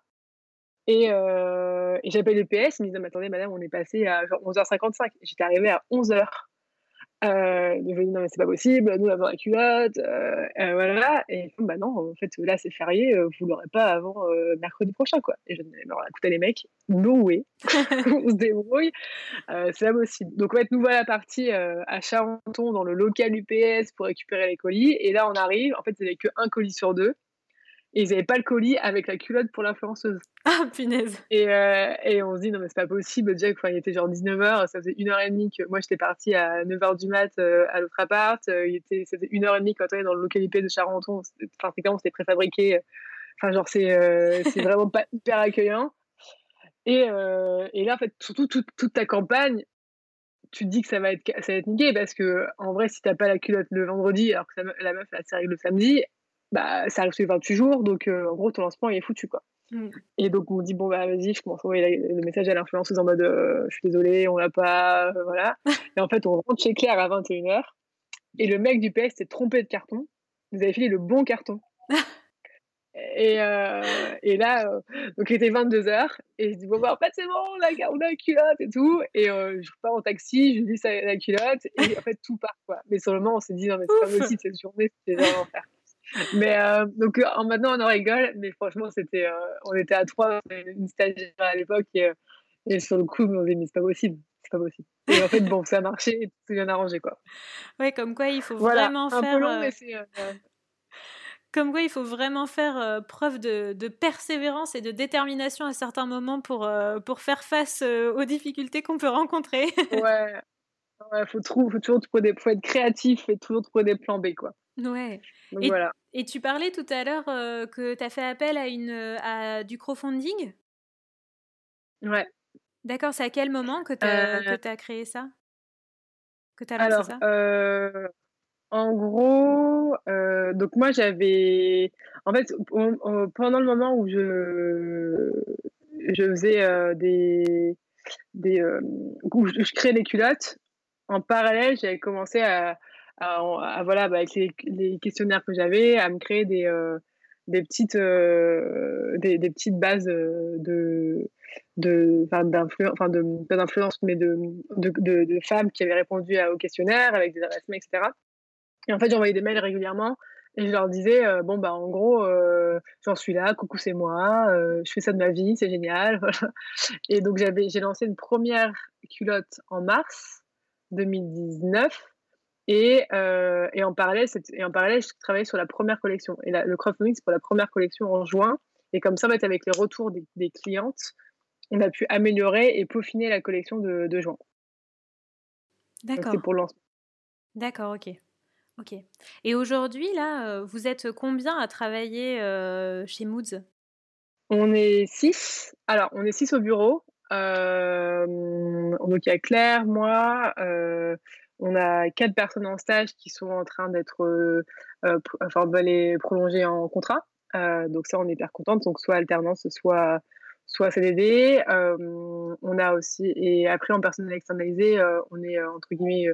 Et, et j'appelle le PS, ils me disent, attendez, madame, on est passé à genre 11h55. J'étais arrivée à 11h. Euh, je lui non mais c'est pas possible, nous avons la culotte, euh, euh, voilà. Et bah non, en fait là c'est férié, vous l'aurez pas avant mercredi prochain quoi. Et je dis alors écoutez les mecs, no way, <laughs> <laughs> on se débrouille, c'est pas possible. Donc en fait nous voilà partis à Charenton dans le local UPS pour récupérer les colis. Et là on arrive, en fait il n'y avait qu'un colis sur deux et ils n'avaient pas le colis avec la culotte pour l'influenceuse. Ah, punaise Et, euh, et on se dit, non, mais c'est pas possible. Déjà, il était genre 19h, ça faisait une heure et demie que moi, j'étais partie à 9h du mat euh, à l'autre appart. Euh, il était, ça faisait une heure et demie quand on est dans le localité de Charenton. Enfin, c'est c'était préfabriqué. Enfin, genre, c'est c'est vraiment pas <laughs> hyper accueillant. Et, et là, en fait, surtout, toute, toute ta campagne, tu te dis que ça va être, ça va être niqué parce que, en vrai, si t'as pas la culotte le vendredi, alors que la meuf, elle a ses règles le samedi, bah, ça arrive sur les 28 jours, donc euh, en gros, ton lancement, il est foutu, quoi. Mm. Et donc, on dit, bon, bah, vas-y, je commence à envoyer le message à l'influenceuse en mode, euh, je suis désolée, on l'a pas, euh, voilà. <laughs> et en fait, on rentre chez Claire à 21h, et le mec du PS s'est trompé de carton. Vous avez filé le bon carton. <laughs> et, et là, donc il était 22h, et je dis, bon, bah, en fait, c'est bon, on a, on a la culotte et tout. Et je pars en taxi, je lui dis, ça la culotte, et en fait, tout part, quoi. Mais sur le moment, on s'est dit, non, mais c'est pas possible, cette journée, c'était vraiment faire mais euh, donc euh, maintenant on en rigole, mais franchement c'était, euh, on était à trois, une stagiaire à l'époque et, et, sur le coup on s'est dit mais c'est pas possible, c'est pas possible. Et en fait bon ça a marché, et tout s'est bien arrangé quoi. Ouais comme quoi il faut vraiment faire. Peu long, mais c'est, comme quoi il faut vraiment faire preuve de, de, persévérance et de détermination à certains moments pour, pour faire face aux difficultés qu'on peut rencontrer. ouais. Ouais, faut, toujours trouver des, faut être créatif et toujours trouver des plans B, quoi. Ouais. et, et, tu parlais tout à l'heure euh, que tu as fait appel à, une, à du crowdfunding? Ouais. D'accord, c'est à quel moment que tu as, euh créé ça? Que tu as lancé Alors, ça? euh, En gros, donc moi j'avais. En fait, pendant le moment où je, je faisais des. des où je créais les culottes, en parallèle, j'avais commencé à, à, voilà, bah, avec les, questionnaires que j'avais, à me créer des, euh, petites, euh, des, petites bases euh, de, de, d'influence, enfin de, pas d'influence, mais de, de, de, femmes qui avaient répondu aux questionnaires avec des adresses mail, etc. Et en fait, j'envoyais des mails régulièrement et je leur disais, bon, bah, en gros, j'en suis là, coucou, c'est moi, je fais ça de ma vie, c'est génial. <laughs> Et donc, j'avais, j'ai lancé une première culotte en mars 2019 et, euh, et, en parallèle, et en parallèle, je travaillais sur la première collection. Et le crowdfunding, c'est pour la première collection en juin. Et comme ça, avec les retours des, clientes, on a pu améliorer et peaufiner la collection de, de juin. D'accord. C'est pour lancement. D'accord, ok. Ok. Et aujourd'hui, là, euh, vous êtes combien à travailler euh, chez Moods? On est six. Alors, on est six au bureau. Donc, il y a Claire, moi, on a quatre personnes en stage qui sont en train d'être, euh, euh, enfin, de les prolonger en contrat. Euh, donc ça, on est hyper contente. Donc soit alternance, soit soit CDD. on a aussi, et après en personnel externalisé, on est entre guillemets,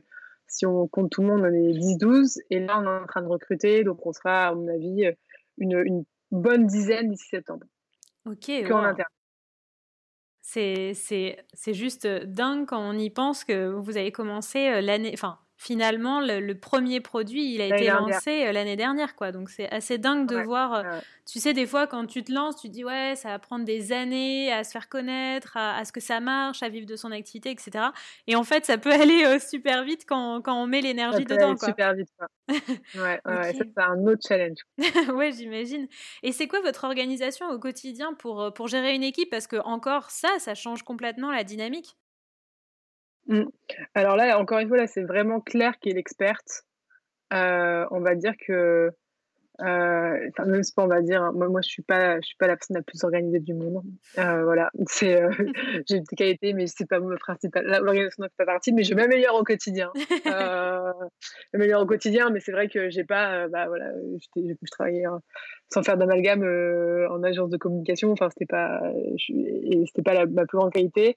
si on compte tout le monde, on est 10-12. Et là, on est en train de recruter, donc on sera, à mon avis, une, bonne dizaine d'ici septembre. Ok. interne. C'est juste dingue quand on y pense que vous avez commencé l'année, enfin finalement, le, premier produit, il a été lancé euh, l'année dernière, quoi. Donc c'est assez dingue de voir. Euh, tu sais, des fois, quand tu te lances, tu te dis ouais, ça va prendre des années à se faire connaître, à, ce que ça marche, à vivre de son activité, etc. Et en fait, ça peut <laughs> aller euh, super vite quand, quand on met l'énergie dedans, quoi. Super vite. Quoi. <laughs> ouais, ouais ça c'est un autre challenge. <laughs> ouais, j'imagine. Et c'est quoi votre organisation au quotidien pour pour gérer une équipe? Parce que encore ça, ça change complètement la dynamique. Mmh. Alors là, encore une fois, là, c'est vraiment Claire qui est l'experte. Euh, on va dire que, euh, enfin, même pas, on va dire, moi, moi je suis pas, je suis pas la personne la plus organisée du monde. Euh, voilà, <laughs> c'est, <laughs> j'ai des qualités, mais c'est pas mon principal. L'organisation n'est pas partie, mais je m'améliore au quotidien. <laughs> Euh, m'améliore au quotidien, mais c'est vrai que j'ai pas, bah voilà, je travaillais sans faire d'amalgame en agence de communication. Enfin, c'était pas, et c'était pas la, ma plus grande qualité.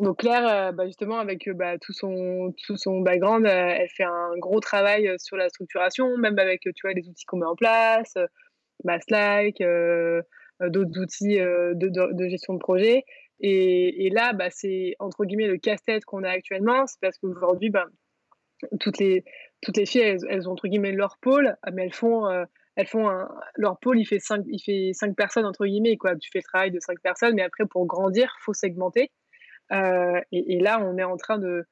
Donc Claire, euh, bah, justement, avec euh, bah, tout, son, tout son background, euh, elle fait un gros travail sur la structuration, même avec tu vois, les outils qu'on met en place, bah, Slack, d'autres outils de, gestion de projet. Et, là, bah, c'est entre guillemets le casse-tête qu'on a actuellement, c'est parce qu'aujourd'hui, toutes les toutes les filles, elles, ont entre guillemets leur pôle, mais elles font elles font leur pôle, il fait cinq, il fait cinq personnes entre guillemets quoi. Tu fais le travail de cinq personnes, mais après pour grandir, faut segmenter. Et, là, on est en train de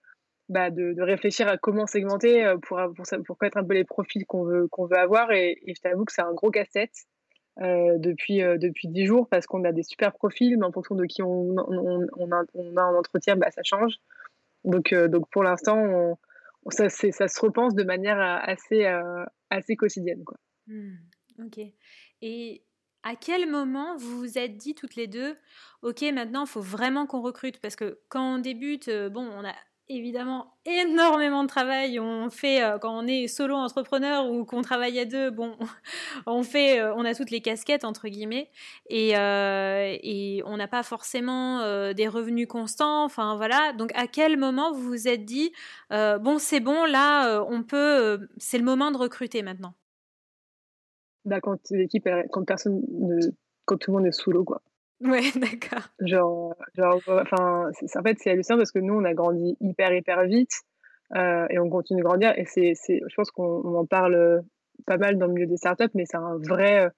bah, de, réfléchir à comment segmenter euh, pour, pour, pour connaître un peu les profils qu'on veut, qu'on veut avoir. Et, je t'avoue que c'est un gros casse-tête euh, depuis, euh, depuis 10 jours parce qu'on a des super profils, mais en fonction de qui on, on, on, a, on a, en entretien, bah, ça change. Donc, donc pour l'instant, ça, ça se repense de manière assez, assez quotidienne. Quoi. Mmh, ok. Et à quel moment vous vous êtes dit toutes les deux, ok, maintenant il faut vraiment qu'on recrute? Parce que quand on débute, bon, on a évidemment <laughs> énormément de travail. On fait euh, quand on est solo entrepreneur ou qu'on travaille à deux, bon, <laughs> on fait, euh, on a toutes les casquettes entre guillemets et, euh, et on n'a pas forcément des revenus constants. Enfin voilà. Donc à quel moment vous vous êtes dit bon c'est bon là on peut, c'est le moment de recruter maintenant? Bah quand l'équipe, quand personne, quand tout le monde est solo quoi. Ouais, <laughs> d'accord. Genre, genre, enfin, en fait, c'est hallucinant parce que nous, on a grandi hyper, hyper vite euh, et on continue de grandir. Et c'est, je pense qu'on en parle pas mal dans le milieu des startups, mais c'est un vrai,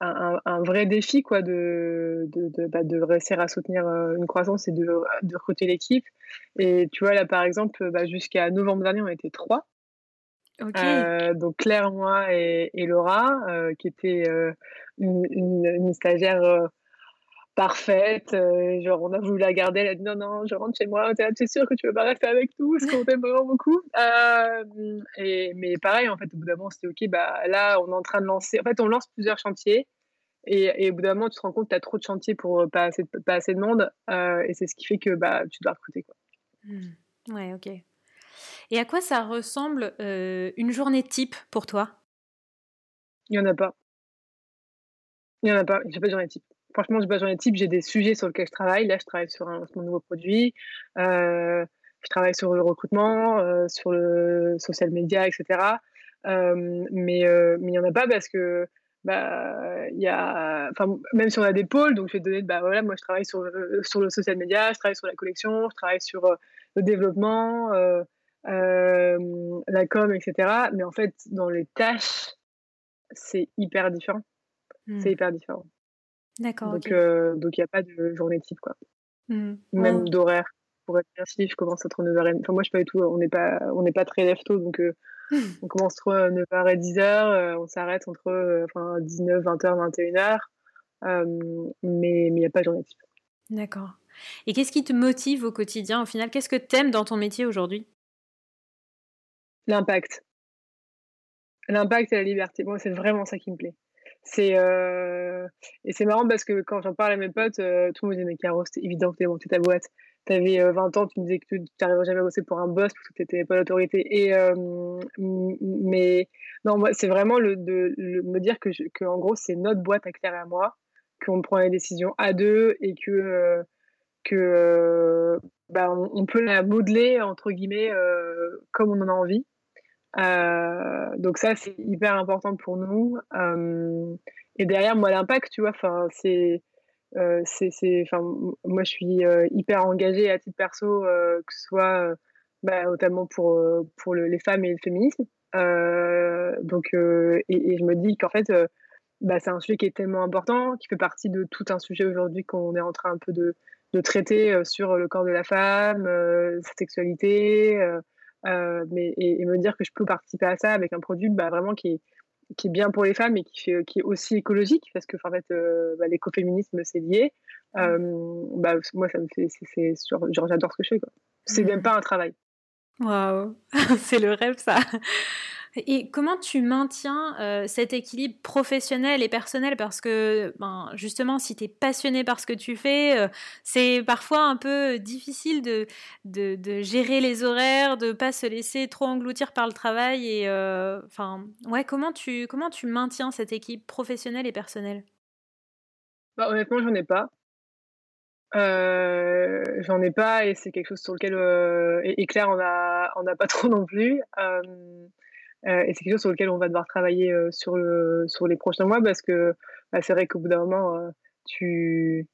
un, un, vrai défi quoi, de, de, de, bah, de, réussir à soutenir euh, une croissance et de, de recruter l'équipe. Et tu vois, là, par exemple, bah, jusqu'à novembre dernier, on était trois. Euh, donc Claire, moi et, et Laura, qui était une, une, une, stagiaire parfaite. Euh, genre, on a voulu la garder. Elle a dit non, non, je rentre chez moi. T'es sûr que tu veux pas rester avec nous Parce qu'on t'aime vraiment beaucoup. Euh, et, mais pareil, en fait, au bout d'un moment, c'était OK. Bah, là, on est en train de lancer. En fait, on lance plusieurs chantiers. Et, au bout d'un moment, tu te rends compte que tu as trop de chantiers pour euh, pas assez, pas assez de monde. et c'est ce qui fait que bah, tu dois recruter. Quoi. Mmh. Ouais, OK. Et à quoi ça ressemble une journée type pour toi? Il n'y en a pas. Il n'y en a pas. J'ai pas de journée type franchement, je base type, j'ai des sujets sur lesquels je travaille. Là, je travaille sur un, mon nouveau produit. Euh, je travaille sur le recrutement, euh, sur le social media, etc. Euh, mais il n'y en a pas parce que bah, y a, même si on a des pôles, donc je vais te donner, bah, voilà, moi je travaille sur le, sur le social media, je travaille sur la collection, je travaille sur le développement, la com, etc. Mais en fait, dans les tâches, c'est hyper différent. C'est mmh. hyper différent. D'accord. Donc, euh, donc il n'y a pas de journée type, quoi. Mmh. Même d'horaire. Pour être si je commence entre 9h et... Enfin, moi, je sais pas du tout, on n'est pas, on n'est pas très lève-tôt, donc euh, on commence entre 9h et 10h, on s'arrête entre enfin, 19, 20h, 21h, mais il n'y a pas de journée type. D'accord. Et qu'est-ce qui te motive au quotidien au final? Qu'est-ce que tu aimes dans ton métier aujourd'hui? L'impact. L'impact et la liberté. Moi, c'est vraiment ça qui me plaît. C'est euh, et c'est marrant parce que quand j'en parle à mes potes, euh, tout le monde me dit mais Caro, c'était évident que tu monté ta boîte. Tu avais 20 ans, tu me disais que tu n'arriverais jamais à bosser pour un boss parce que tu n'étais pas l'autorité. Et mais non, moi c'est vraiment le de me dire que, que en gros c'est notre boîte à Claire et à moi, qu'on prend les décisions à deux et que euh, que bah, on, peut la modeler entre guillemets comme on en a envie. Euh, donc ça, c'est hyper important pour nous. Euh, et derrière, moi, l'impact, tu vois, enfin, c'est, euh, c'est, enfin, moi, je suis hyper engagée à titre perso, que ce soit bah, notamment pour pour les femmes et le féminisme. donc, et, je me dis qu'en fait, bah, c'est un sujet qui est tellement important, qui fait partie de tout un sujet aujourd'hui qu'on est en train un peu de, de traiter sur le corps de la femme, sa sexualité. Euh, mais, et, me dire que je peux participer à ça avec un produit bah, vraiment qui est, qui est bien pour les femmes et qui, fait, qui est aussi écologique, parce que en fait, euh, bah, l'écoféminisme, c'est lié. Mmh. Euh, bah, moi, ça me fait, c'est, genre, j'adore ce que je fais. Quoi. C'est même mmh. pas un travail. Waouh, <laughs> c'est le rêve ça. Et comment tu maintiens euh, cet équilibre professionnel et personnel? Parce que ben, justement, si tu es passionné par ce que tu fais, euh, c'est parfois un peu difficile de, gérer les horaires, de pas se laisser trop engloutir par le travail. Et euh, ouais, comment tu, comment tu maintiens cet équilibre professionnel et personnel? Bah, Honnêtement, j'en ai pas. j'en ai pas et c'est quelque chose sur lequel et, Claire on a on n'a pas <laughs> trop non plus et c'est quelque chose sur lequel on va devoir travailler sur, le, sur les prochains mois parce que bah, c'est vrai qu'au bout d'un moment, tu,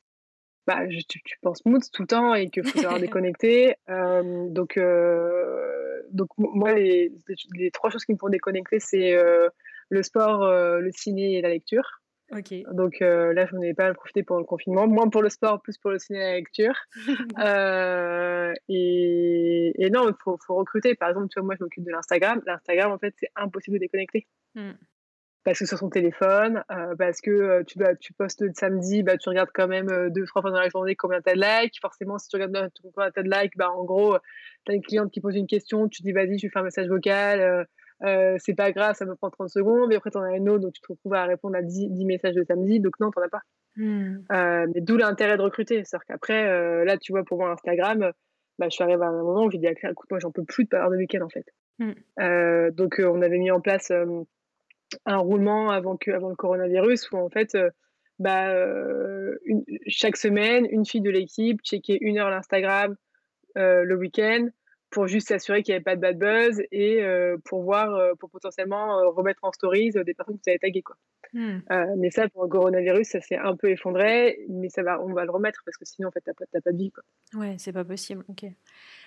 bah, tu, penses mood tout le temps et qu'il faut savoir <laughs> déconnecter. donc, donc, moi, les, les, trois choses qui me font déconnecter, c'est le sport, le ciné et la lecture. Donc euh, là, je n'en ai pas profité pour le confinement, moins pour le sport, plus pour le cinéma et la lecture. <laughs> Euh, et, non, il faut, recruter. Par exemple, tu vois, moi, je m'occupe de l'Instagram. L'Instagram, en fait, c'est impossible de déconnecter. Hmm. Parce que sur son téléphone, euh, parce que tu, bah, tu postes le samedi, bah, tu regardes quand même deux, trois fois dans la journée combien tu as de likes. Forcément, si tu regardes combien tu as de likes, bah, en gros, tu as une cliente qui pose une question, tu dis vas-y, je vais faire un message vocal euh, c'est pas grave, ça me prend 30 secondes, mais après, tu en as une autre, donc tu te retrouves à répondre à 10, messages de samedi, donc non, t'en as pas. Hmm. Euh, mais d'où l'intérêt de recruter. C'est-à-dire qu'après, euh, là, tu vois, pour moi, Instagram, bah, je suis arrivée à un moment où j'ai dit à Claire, écoute, moi, j'en peux plus de pas avoir de week-end, en fait. Hmm. donc, on avait mis en place un roulement avant, que, avant le coronavirus où, en fait, bah, chaque semaine, une fille de l'équipe checkait une heure l'Instagram le week-end pour juste s'assurer qu'il n'y avait pas de bad buzz et euh, pour voir, euh, pour potentiellement euh, remettre en stories des personnes qui avaient tagué. Quoi. Hmm. mais ça, pour le coronavirus, ça s'est un peu effondré, mais ça va, on va le remettre parce que sinon, en fait, tu n'as pas, de vie. Quoi. Ouais, c'est pas possible. Ok.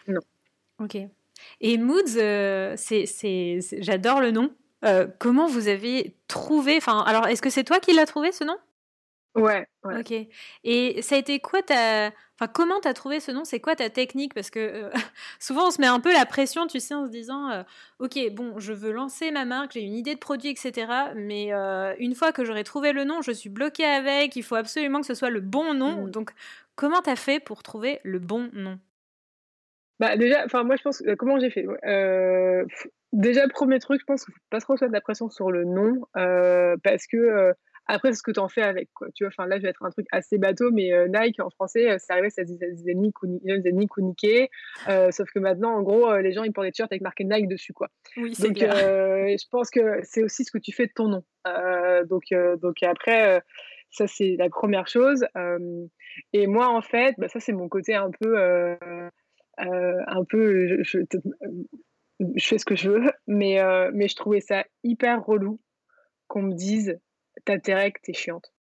Non. Ok. Et Moods, c'est, j'adore le nom. comment vous avez trouvé Enfin, alors, est-ce que c'est toi qui l'as trouvé ce nom? Ouais, Ok. Et ça a été quoi ta. Enfin, comment t'as trouvé ce nom? C'est quoi ta technique? Parce que euh, <laughs> souvent, on se met un peu la pression, tu sais, en se disant euh, Ok, bon, je veux lancer ma marque, j'ai une idée de produit, etc. Mais euh, une fois que j'aurai trouvé le nom, je suis bloquée avec, il faut absolument que ce soit le bon nom. Mmh. Donc, comment t'as fait pour trouver le bon nom? Bah, déjà, enfin, moi, je pense. comment j'ai fait? Déjà, premier truc, je pense qu'il faut pas trop se mettre la pression sur le nom parce que après, c'est ce que tu en fais avec, quoi. Tu vois, enfin, là, je vais être un truc assez bateau, mais euh, Nike, en français, euh, ça arrivait, ça disait, Nike ou, Nike ou Nike. Euh, sauf que maintenant, en gros, les gens, ils portent des t-shirts avec marqué Nike dessus, quoi. Oui, donc, je pense que c'est aussi ce que tu fais de ton nom. donc, donc, après, ça, c'est la première chose. et moi, en fait, bah, ça, c'est mon côté un peu. un peu. Je, je, fais ce que je veux, mais, mais je trouvais ça hyper relou qu'on me dise t'as tes règles, t'es chiante.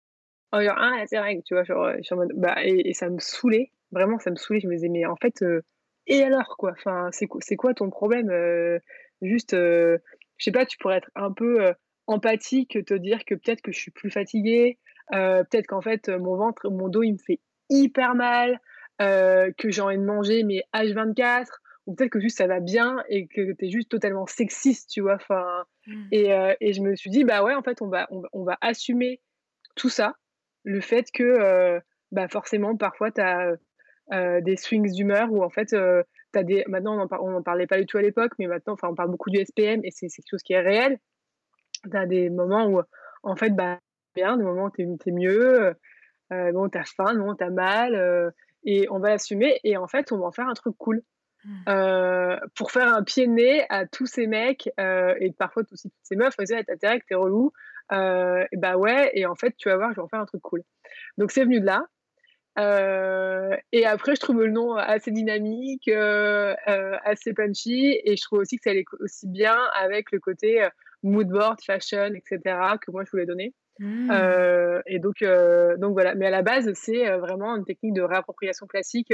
Oh, genre, ah, t'es règles, tu vois, genre, je mode, bah, et, ça me saoulait, vraiment, ça me saoulait. Je me disais, mais en fait, euh, et alors, quoi? Enfin, c'est quoi, quoi ton problème euh, Juste, euh, je sais pas, tu pourrais être un peu empathique, te dire que peut-être que je suis plus fatiguée, peut-être qu'en fait, mon ventre, mon dos, il me fait hyper mal, que j'ai envie de manger, mais H24, ou peut-être que juste ça va bien et que tu es juste totalement sexiste, tu vois. Enfin, mmh. et, euh, et, je me suis dit, bah ouais, en fait, on va, on, va assumer tout ça. Le fait que, euh, bah forcément, parfois, tu as euh, des swings d'humeur où, en fait, as des. Maintenant, on n'en parlait pas du tout à l'époque, mais maintenant, enfin, on parle beaucoup du SPM et c'est quelque chose qui est réel. Tu as des moments où, en fait, bah, bien, des moments où tu es, mieux, bon, tu as faim, des moments où tu as mal, et on va l'assumer, et en fait, on va en faire un truc cool. Mmh. Euh, pour faire un pied de nez à tous ces mecs euh, et parfois aussi toutes ces meufs, t'as intérêt que t'es relou. Euh, et bah ouais, et en fait, tu vas voir, je vais en faire un truc cool. Donc c'est venu de là. et après, je trouve le nom assez dynamique, assez punchy, et je trouve aussi que ça allait aussi bien avec le côté moodboard, fashion, etc., que moi je voulais donner. Mmh. et donc, donc voilà. Mais à la base, c'est vraiment une technique de réappropriation classique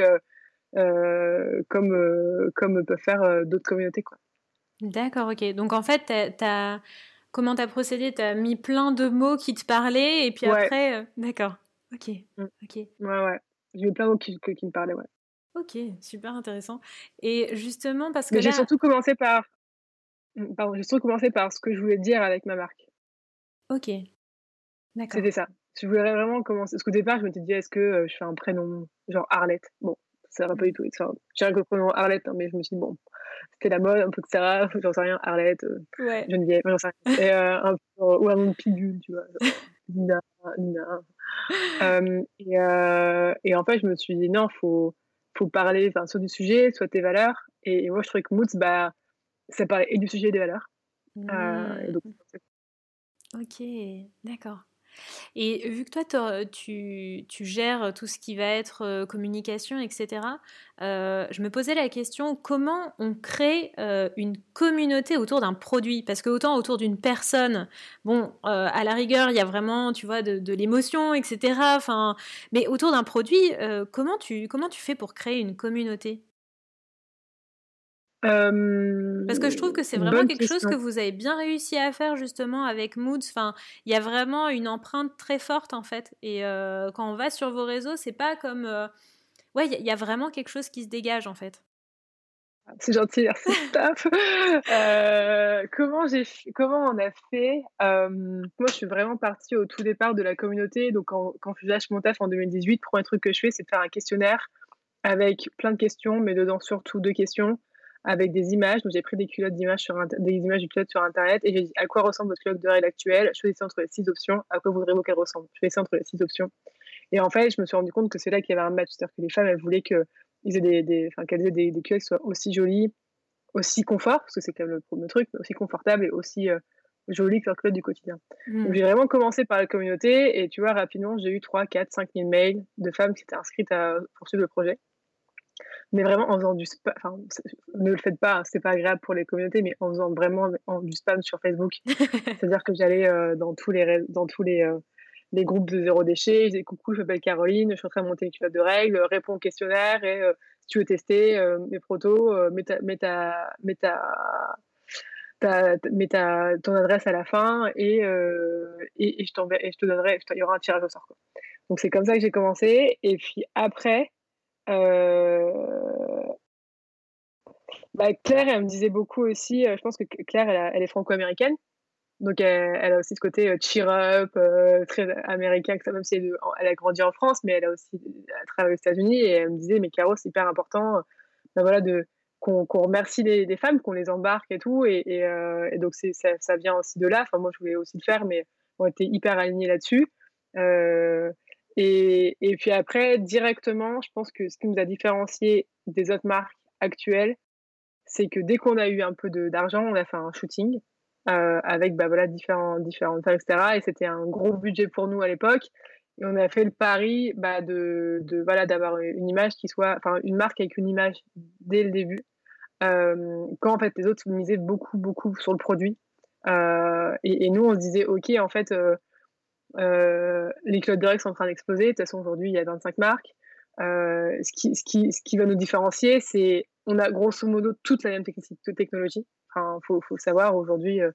comme, euh, comme peuvent faire euh, d'autres communautés. Quoi. D'accord, ok. Donc en fait, as, comment tu as procédé? Tu as mis plein de mots qui te parlaient et puis après. D'accord, ok. Mm. ok. Ouais, ouais. J'ai mis plein de mots qui, qui me parlaient, ouais. Ok, super intéressant. Et justement, parce que. J'ai surtout commencé par. Mm, pardon, j'ai surtout commencé par ce que je voulais dire avec ma marque. Ok. D'accord. C'était ça. Je voulais vraiment commencer. Parce qu'au départ, je m'étais dit, est-ce que je fais un prénom, genre Arlette? Bon, ça n'aurait pas du tout. J'ai rien que le prénom Arlette, hein, mais je me suis dit, bon, c'était la mode, un peu de Sarah, <laughs> j'en sais rien, Arlette, euh, ouais. Geneviève, j'en sais rien. Et, euh, un peu, ou un nom de pilule, tu vois, <laughs> Nina, Nina. Euh, et, et, en fait, je me suis dit, non, faut, faut parler soit du sujet, soit tes valeurs. Et, moi, je trouvais que Moods, bah, ça parlait et du sujet et des valeurs. Mmh. donc, ok, d'accord. Et vu que toi, tu, tu, gères tout ce qui va être euh, communication, etc., euh, je me posais la question, comment on crée euh, une communauté autour d'un produit? Parce que autant autour d'une personne, bon, à la rigueur, il y a vraiment, tu vois, de, de l'émotion, etc. Mais autour d'un produit, comment, tu, comment tu fais pour créer une communauté? Parce que je trouve que c'est vraiment quelque chose que vous avez bien réussi à faire justement avec Moods. Enfin, il y a vraiment une empreinte très forte en fait. Et quand on va sur vos réseaux, c'est pas comme. Ouais, il y, a vraiment quelque chose qui se dégage en fait. C'est gentil, merci <laughs> euh, comment, j'ai, comment on a fait Moi, je suis vraiment partie au tout départ de la communauté. Donc, quand, quand je lâche mon taf en 2018, le premier truc que je fais, c'est de faire un questionnaire avec plein de questions, mais dedans surtout deux questions avec des images. Donc, j'ai pris des culottes d'images sur des images du culotte sur Internet et j'ai dit à quoi ressemble votre culotte de règle actuelle? Choisissez entre les six options. À quoi voudrez-vous qu'elle ressemble? Choisissez entre les six options. Et en fait, je me suis rendu compte que c'est là qu'il y avait un match. C'est-à-dire que les femmes, elles voulaient que, aient des, des, qu'elles aient des, des culottes qui soient aussi jolies, aussi confort, parce que c'est quand même le premier truc, mais aussi confortable et aussi euh, jolies que leur culotte du quotidien. Mmh. Donc, j'ai vraiment commencé par la communauté et tu vois, rapidement, j'ai eu 3, 4, 5 000 mails de femmes qui étaient inscrites à poursuivre le projet mais vraiment en faisant du spam, enfin, ne le faites pas, c'est pas agréable pour les communautés, mais en faisant vraiment du spam sur Facebook. <laughs> C'est-à-dire que j'allais euh, dans tous les, dans tous les, euh, les groupes de zéro déchet, je disais coucou, je m'appelle Caroline, je suis en train de monter une culotte de règles, réponds au questionnaire et euh, si tu veux tester mes protos, mets ta, mets ta, mets ta, mets ta, ton adresse à la fin et, et, et, je, et je te donnerai, il y aura un tirage au sort. Quoi. Donc c'est comme ça que j'ai commencé. Et puis après, bah, Claire, elle me disait beaucoup aussi, euh, je pense que Claire, elle, est franco-américaine. Donc, elle, a aussi ce côté euh, cheer up, très américain, même si elle, a grandi en France, mais elle a aussi travaillé aux États-Unis. Et elle me disait, mais Caro, c'est hyper important ben voilà, qu'on remercie les, femmes, qu'on les embarque et tout. Et, donc, ça, ça, vient aussi de là. Enfin, moi, je voulais aussi le faire, mais on était hyper alignés là-dessus. Et, et, puis après, directement, je pense que ce qui nous a différencié des autres marques actuelles, c'est que dès qu'on a eu un peu d'argent, on a fait un shooting euh, avec bah, voilà, différents, différentes femmes, etc. Et c'était un gros budget pour nous à l'époque. Et on a fait le pari bah, de, de voilà d'avoir une image qui soit, enfin une marque avec une image dès le début. Euh, quand en fait les autres misaient beaucoup beaucoup sur le produit. Euh, et, et, nous on se disait ok en fait euh, les clubs de règles sont en train d'exploser. De toute façon, aujourd'hui, il y a 25 marques. Euh, ce, qui, ce, qui, ce, qui, va nous différencier, c'est on a grosso modo toute la même technologie. Il enfin, faut, faut, savoir, aujourd'hui, euh,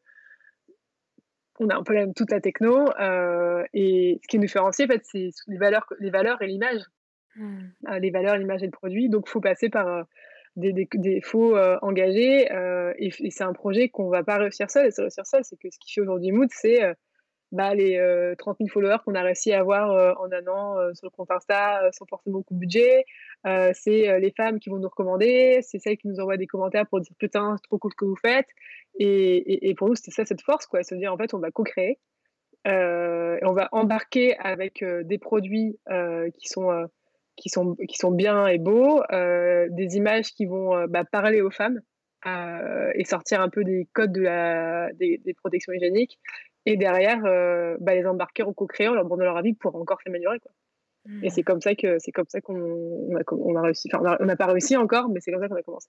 on a un peu la même, toute la techno. et ce qui nous différencie, en fait, c'est les valeurs, les valeurs et l'image. Hmm. les valeurs, l'image et le produit. Donc, il faut passer par des, des, des faux engagés. et, et c'est un projet qu'on ne va pas réussir seul. Et c'est réussir seul, c'est que ce qui fait aujourd'hui Mood, c'est bah, les 30 euh, 000 followers qu'on a réussi à avoir euh, en un an euh, sur le compte Insta sans forcément beaucoup de budget. c'est les femmes qui vont nous recommander, c'est celles qui nous envoient des commentaires pour dire putain, c'est trop cool ce que vous faites. Et, et, pour nous, c'était ça cette force, quoi, se dire en fait, on va co-créer. Et on va embarquer avec des produits qui, sont, qui, sont, qui sont bien et beaux, des images qui vont bah, parler aux femmes et sortir un peu des codes de la, des protections hygiéniques et derrière euh, bah, les embarquer en co-créant, leur donnant leur avis pour encore s'améliorer. Quoi. Et mmh. c'est comme ça que c'est comme ça qu'on on a, on a, réussi. Enfin, on n'a pas réussi encore, mais c'est comme ça qu'on a commencé.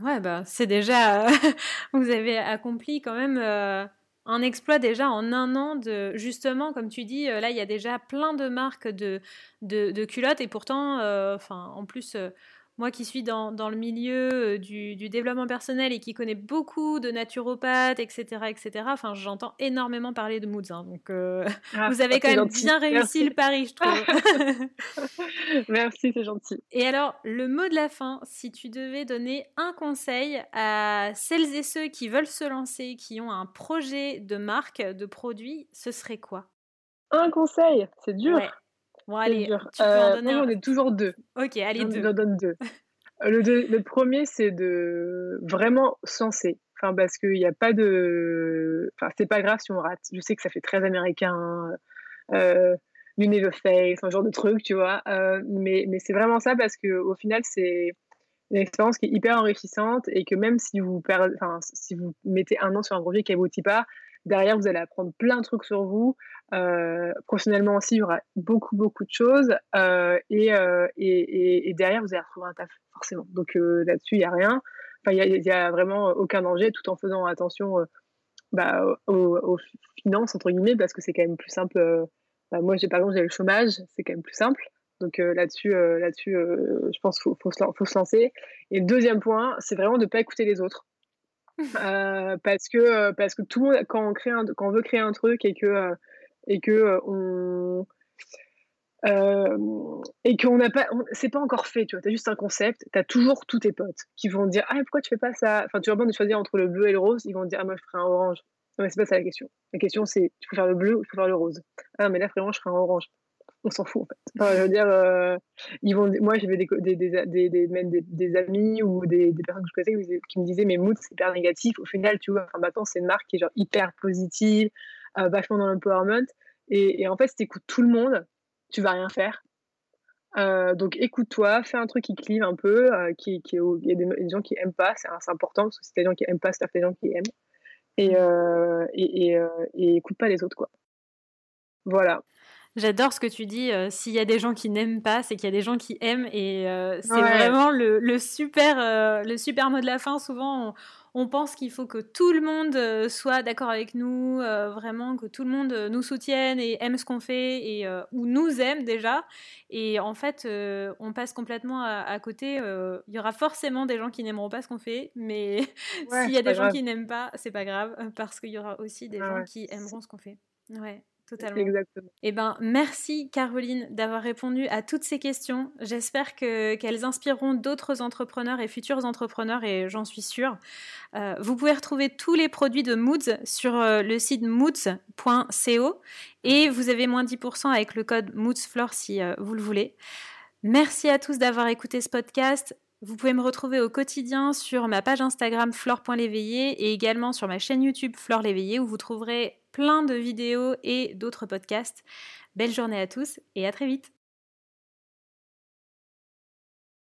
Ouais, bah c'est déjà <laughs> vous avez accompli quand même euh, un exploit déjà en un an de justement comme tu dis euh, là il y a déjà plein de marques de de, de culottes et pourtant enfin en plus moi qui suis dans, dans le milieu euh, du, du, développement personnel et qui connais beaucoup de naturopathes, etc., etc., enfin, j'entends énormément parler de moods. Hein, donc, euh, ah, vous avez quand même bien réussi le pari, je trouve. <laughs> Merci, c'est gentil. Et alors, le mot de la fin, si tu devais donner un conseil à celles et ceux qui veulent se lancer, qui ont un projet de marque, de produit, ce serait quoi? Un conseil C'est dur. Bon, allez, tu peux en euh, on est toujours deux. Ok, allez, deux. On donne deux. <laughs> le, le premier, c'est de vraiment senser. Enfin, parce qu'il n'y a pas de. Enfin, c'est pas grave si on rate. Je sais que ça fait très américain. Euh, you never fail, un genre de truc, tu vois. Euh, mais mais c'est vraiment ça parce qu'au final, c'est une expérience qui est hyper enrichissante et que même si vous, enfin, si vous mettez un an sur un projet qui aboutit pas, derrière, vous allez apprendre plein de trucs sur vous. Professionnellement aussi, il y aura beaucoup, beaucoup de choses. Et, et, et, derrière, vous allez retrouver un taf, forcément. Donc là-dessus, il n'y a rien. Enfin, il n'y a, a, vraiment aucun danger tout en faisant attention bah, aux, finances, entre guillemets, parce que c'est quand même plus simple. Bah, moi, j'ai par exemple, j'ai le chômage, c'est quand même plus simple. Donc là-dessus, là-dessus je pense qu'il faut, faut, se lancer. Et le deuxième point, c'est vraiment de ne pas écouter les autres. <laughs> parce, que, parce que tout le monde, quand on, crée un, quand on veut créer un truc et que, et que on. et qu'on n'a pas, c'est pas encore fait, tu vois, as juste un concept, tu as toujours tous tes potes qui vont dire ah pourquoi tu fais pas ça, enfin tu vas de choisir entre le bleu et le rose, ils vont dire ah moi je ferai un orange, non mais c'est pas ça la question, la question c'est tu peux faire le bleu ou tu peux faire le rose, ah mais là vraiment je ferai un orange, on s'en fout en fait. je veux dire, euh, ils vont, moi j'avais des, des, des, des, des, amis ou des, personnes que je connaissais qui me disaient mais mood c'est hyper négatif. Au final, tu vois, enfin, maintenant c'est une marque qui est genre hyper positive, euh, vachement dans l'empowerment. Et, et, en fait, si tu écoutes tout le monde, tu vas rien faire. Euh, donc écoute-toi, fais un truc qui clive un peu, qui, qui, il y a des, gens qui aiment pas, c'est important parce que si t'as des gens qui aiment pas, c'est des gens qui aiment. Et, mmh. et, et, et écoute pas les autres quoi. Voilà. J'adore ce que tu dis. Euh, s'il y a des gens qui n'aiment pas, c'est qu'il y a des gens qui aiment. Et euh, c'est vraiment le, super, euh, le super mot de la fin. Souvent, on, pense qu'il faut que tout le monde soit d'accord avec nous, vraiment que tout le monde nous soutienne et aime ce qu'on fait, et, ou nous aime déjà. Et en fait, on passe complètement à, côté. Il y aura forcément des gens qui n'aimeront pas ce qu'on fait, mais <laughs> s'il y a des gens qui n'aiment pas, c'est pas grave, parce qu'il y aura aussi des gens qui aimeront ce qu'on fait. Ouais. Totalement. Exactement. Eh ben, merci Caroline d'avoir répondu à toutes ces questions. J'espère que, qu'elles inspireront d'autres entrepreneurs et futurs entrepreneurs et j'en suis sûre. Euh, vous pouvez retrouver tous les produits de Moods sur euh, le site moods.co et vous avez moins 10% avec le code MoodsFlore si euh, vous le voulez. Merci à tous d'avoir écouté ce podcast. Vous pouvez me retrouver au quotidien sur ma page Instagram flore.l'éveillé et également sur ma chaîne YouTube Flore l'éveillé où vous trouverez plein de vidéos et d'autres podcasts. Belle journée à tous et à très vite